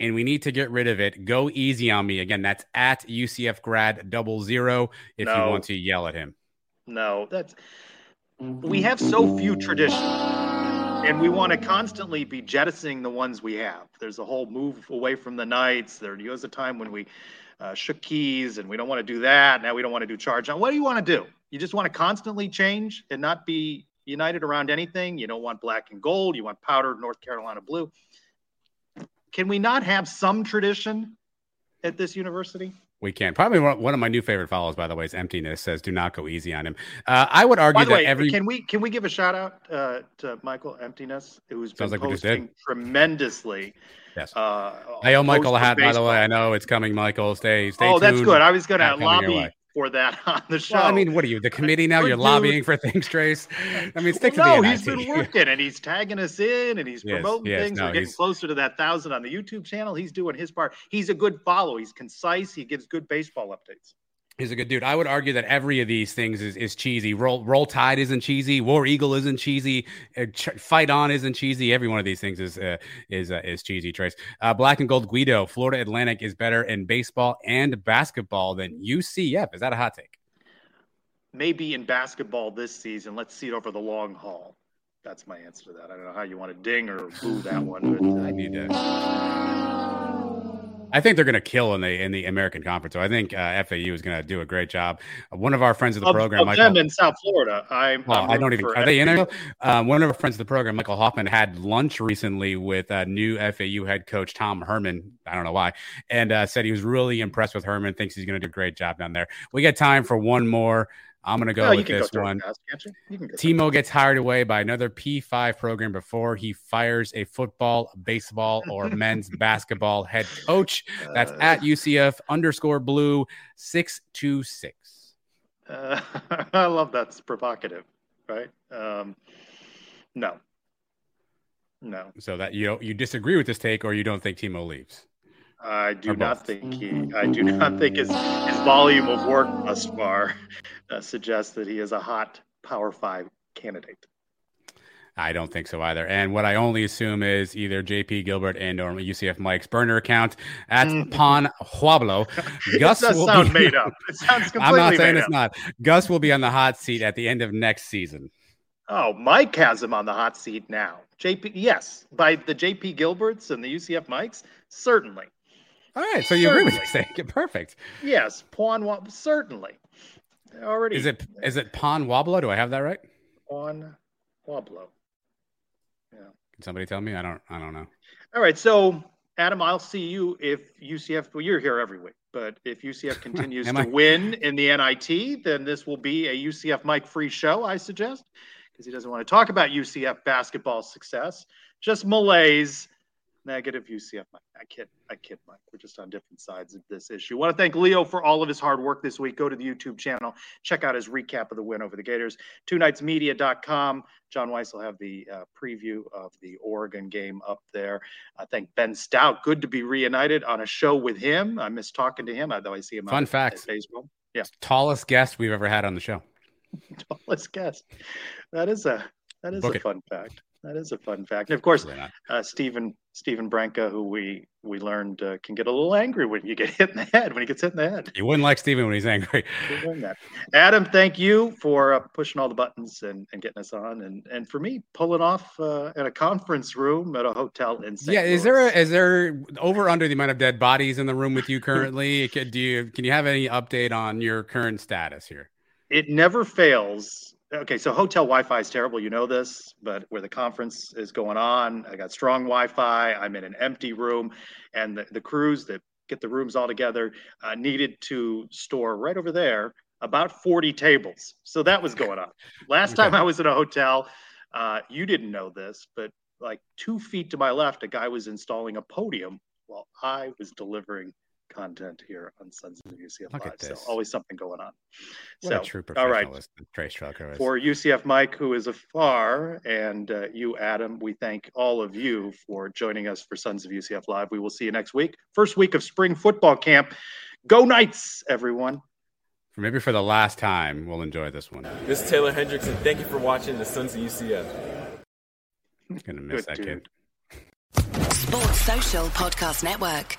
Speaker 3: and we need to get rid of it. Go easy on me. Again, that's at UCF grad double zero if you want to yell at him.
Speaker 2: No, that's we have so few traditions, and we want to constantly be jettisoning the ones we have. There's a whole move away from the Knights. There was a time when we uh, shook keys, and we don't want to do that. Now we don't want to do charge Now, What do you want to do? You just want to constantly change and not be united around anything. You don't want black and gold. You want powdered North Carolina blue. Can we not have some tradition at this university?
Speaker 3: We can. Probably one of my new favorite follows, by the way, is emptiness. Says, "Do not go easy on him." Uh, I would argue that
Speaker 2: way,
Speaker 3: every
Speaker 2: can we can we give a shout out uh, to Michael Emptiness, who's been
Speaker 3: like
Speaker 2: posting tremendously.
Speaker 3: Yes.
Speaker 2: Uh,
Speaker 3: I owe Michael a hat, by the way. I know it's coming, Michael. Stay, stay.
Speaker 2: Oh, that's good. I was going to
Speaker 3: Hat coming your
Speaker 2: lobby. For that on the show.
Speaker 3: Well, I mean, what are you, the committee now? You're lobbying for things, Trace. I mean, stick
Speaker 2: Well,
Speaker 3: to
Speaker 2: no,
Speaker 3: the
Speaker 2: he's been working and he's tagging us in and he's promoting
Speaker 3: he is.
Speaker 2: things.
Speaker 3: No,
Speaker 2: We're getting closer to that thousand on the YouTube channel. He's doing his part. He's a good follow. He's concise. He gives good baseball updates.
Speaker 3: He's a good dude. I would argue that every of these things is, is cheesy. Roll Roll Tide isn't cheesy. War Eagle isn't cheesy. Uh, Ch- Fight On isn't cheesy. Every one of these things is uh, is uh, is cheesy. Trace. Uh, Black and Gold Guido. Florida Atlantic is better in baseball and basketball than UCF. Is that a hot take?
Speaker 2: Maybe in basketball this season. Let's see it over the long haul. That's my answer to that. I don't know how you want to ding or boo that one, but
Speaker 3: I need to. I think they're going to kill in the in the American Conference. So I think uh, FAU is going to do a great job. Uh, one of our friends of the
Speaker 2: of,
Speaker 3: program,
Speaker 2: of
Speaker 3: Michael,
Speaker 2: them in South Florida. I'm,
Speaker 3: Well,
Speaker 2: I'm
Speaker 3: don't even. Are they in there? Um, one of our friends of the program, Michael Hoffman, had lunch recently with uh, new FAU head coach Tom Herman. I don't know why, and uh, said he was really impressed with Herman. Thinks he's going to do a great job down there. We got time for one more. I'm going to go
Speaker 2: you
Speaker 3: with
Speaker 2: go
Speaker 3: this
Speaker 2: through
Speaker 3: one.
Speaker 2: fast, can't you? You can go through.
Speaker 3: Timo gets hired away by another P5 program before he fires a football, baseball, or men's basketball head coach. That's
Speaker 2: Uh,
Speaker 3: at UCF underscore blue six two six.
Speaker 2: Uh, I love that's provocative, right? Um, no, no,
Speaker 3: So that you don't, you disagree with this take, or you don't think Timo leaves.
Speaker 2: I do not
Speaker 3: both.
Speaker 2: think he. I do not think his his volume of work thus far uh, suggests that he is a hot Power Five candidate.
Speaker 3: I don't think so either. And what I only assume is either JP Gilbert and or UCF Mike's burner account at Pon Huablo. Gus
Speaker 2: it does
Speaker 3: will
Speaker 2: sound
Speaker 3: be,
Speaker 2: made up. It sounds completely
Speaker 3: I'm not saying
Speaker 2: made
Speaker 3: it's
Speaker 2: up.
Speaker 3: not. Gus will be on the hot seat at the end of next season.
Speaker 2: Oh, Mike has him on the hot seat now. JP, yes, by the JP Gilberts and the UCF Mikes, certainly.
Speaker 3: All right, so you agree with this thing? Perfect.
Speaker 2: Yes, Pawn Wab- certainly. Already
Speaker 3: Is it is it Pon Wablo? Do I have that right?
Speaker 2: Pawn Wablo.
Speaker 3: Can somebody tell me? I don't. I don't know.
Speaker 2: All right, so Adam, I'll see you if UCF. Well, you're here every week, but if UCF continues to
Speaker 3: I?
Speaker 2: win in the NIT, then this will be a UCF Mike free show, I suggest, because he doesn't want to talk about UCF basketball success, just malaise, negative UCF. I kid, I kid, Mike. We're just on different sides of this issue. I want to thank Leo for all of his hard work this week. Go to the YouTube channel, check out his recap of the win over the Gators. Two nightsmedia.com. John Weiss will have the uh, preview of the Oregon game up there. I thank Ben Stout. Good to be reunited on a show with him. I miss talking to him, although I see him
Speaker 3: Fun
Speaker 2: out at-
Speaker 3: fact.
Speaker 2: Yeah,
Speaker 3: Tallest guest we've ever had on the show.
Speaker 2: Tallest guest. That is a that is
Speaker 3: Book
Speaker 2: a
Speaker 3: it.
Speaker 2: fun fact. That is a fun fact. And of course, uh, Stephen Stephen Branca, who we we learned uh, can get a little angry when you get hit in the head. When he gets hit in the head,
Speaker 3: You wouldn't like Stephen when he's angry.
Speaker 2: that. Adam, thank you for uh, pushing all the buttons and, and getting us on, and and for me pulling off uh, in a conference room at a hotel in St.
Speaker 3: Yeah, is
Speaker 2: Louis.
Speaker 3: there a, is there over under the amount of dead bodies in the room with you currently? Can, do you can you have any update on your current status here?
Speaker 2: it never fails. Okay, so hotel Wi-Fi is terrible. You know this, but where the conference is going on, I got strong Wi-Fi. I'm in an empty room, and the, the crews that get the rooms all together uh, needed to store right over there about 40 tables. So that was going on. Last time I was in a hotel, uh, you didn't know this, but like two feet to my left, a guy was installing a podium while I was delivering content here on Sons of UCF
Speaker 3: Look
Speaker 2: Live. So always something going on.
Speaker 3: What
Speaker 2: so
Speaker 3: a true
Speaker 2: all right,
Speaker 3: Trace Trylko is.
Speaker 2: for UCF Mike, who is afar, and uh, you, Adam, we thank all of you for joining us for Sons of UCF Live. We will see you next week. First week of spring football camp. Go Knights, everyone.
Speaker 3: For maybe for the last time, we'll enjoy this one.
Speaker 11: This is Taylor Hendricks, and thank you for watching the Sons of UCF.
Speaker 3: Gonna miss
Speaker 2: Good
Speaker 3: that
Speaker 2: dude.
Speaker 3: kid.
Speaker 12: Sports Social Podcast Network.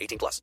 Speaker 13: 18 plus.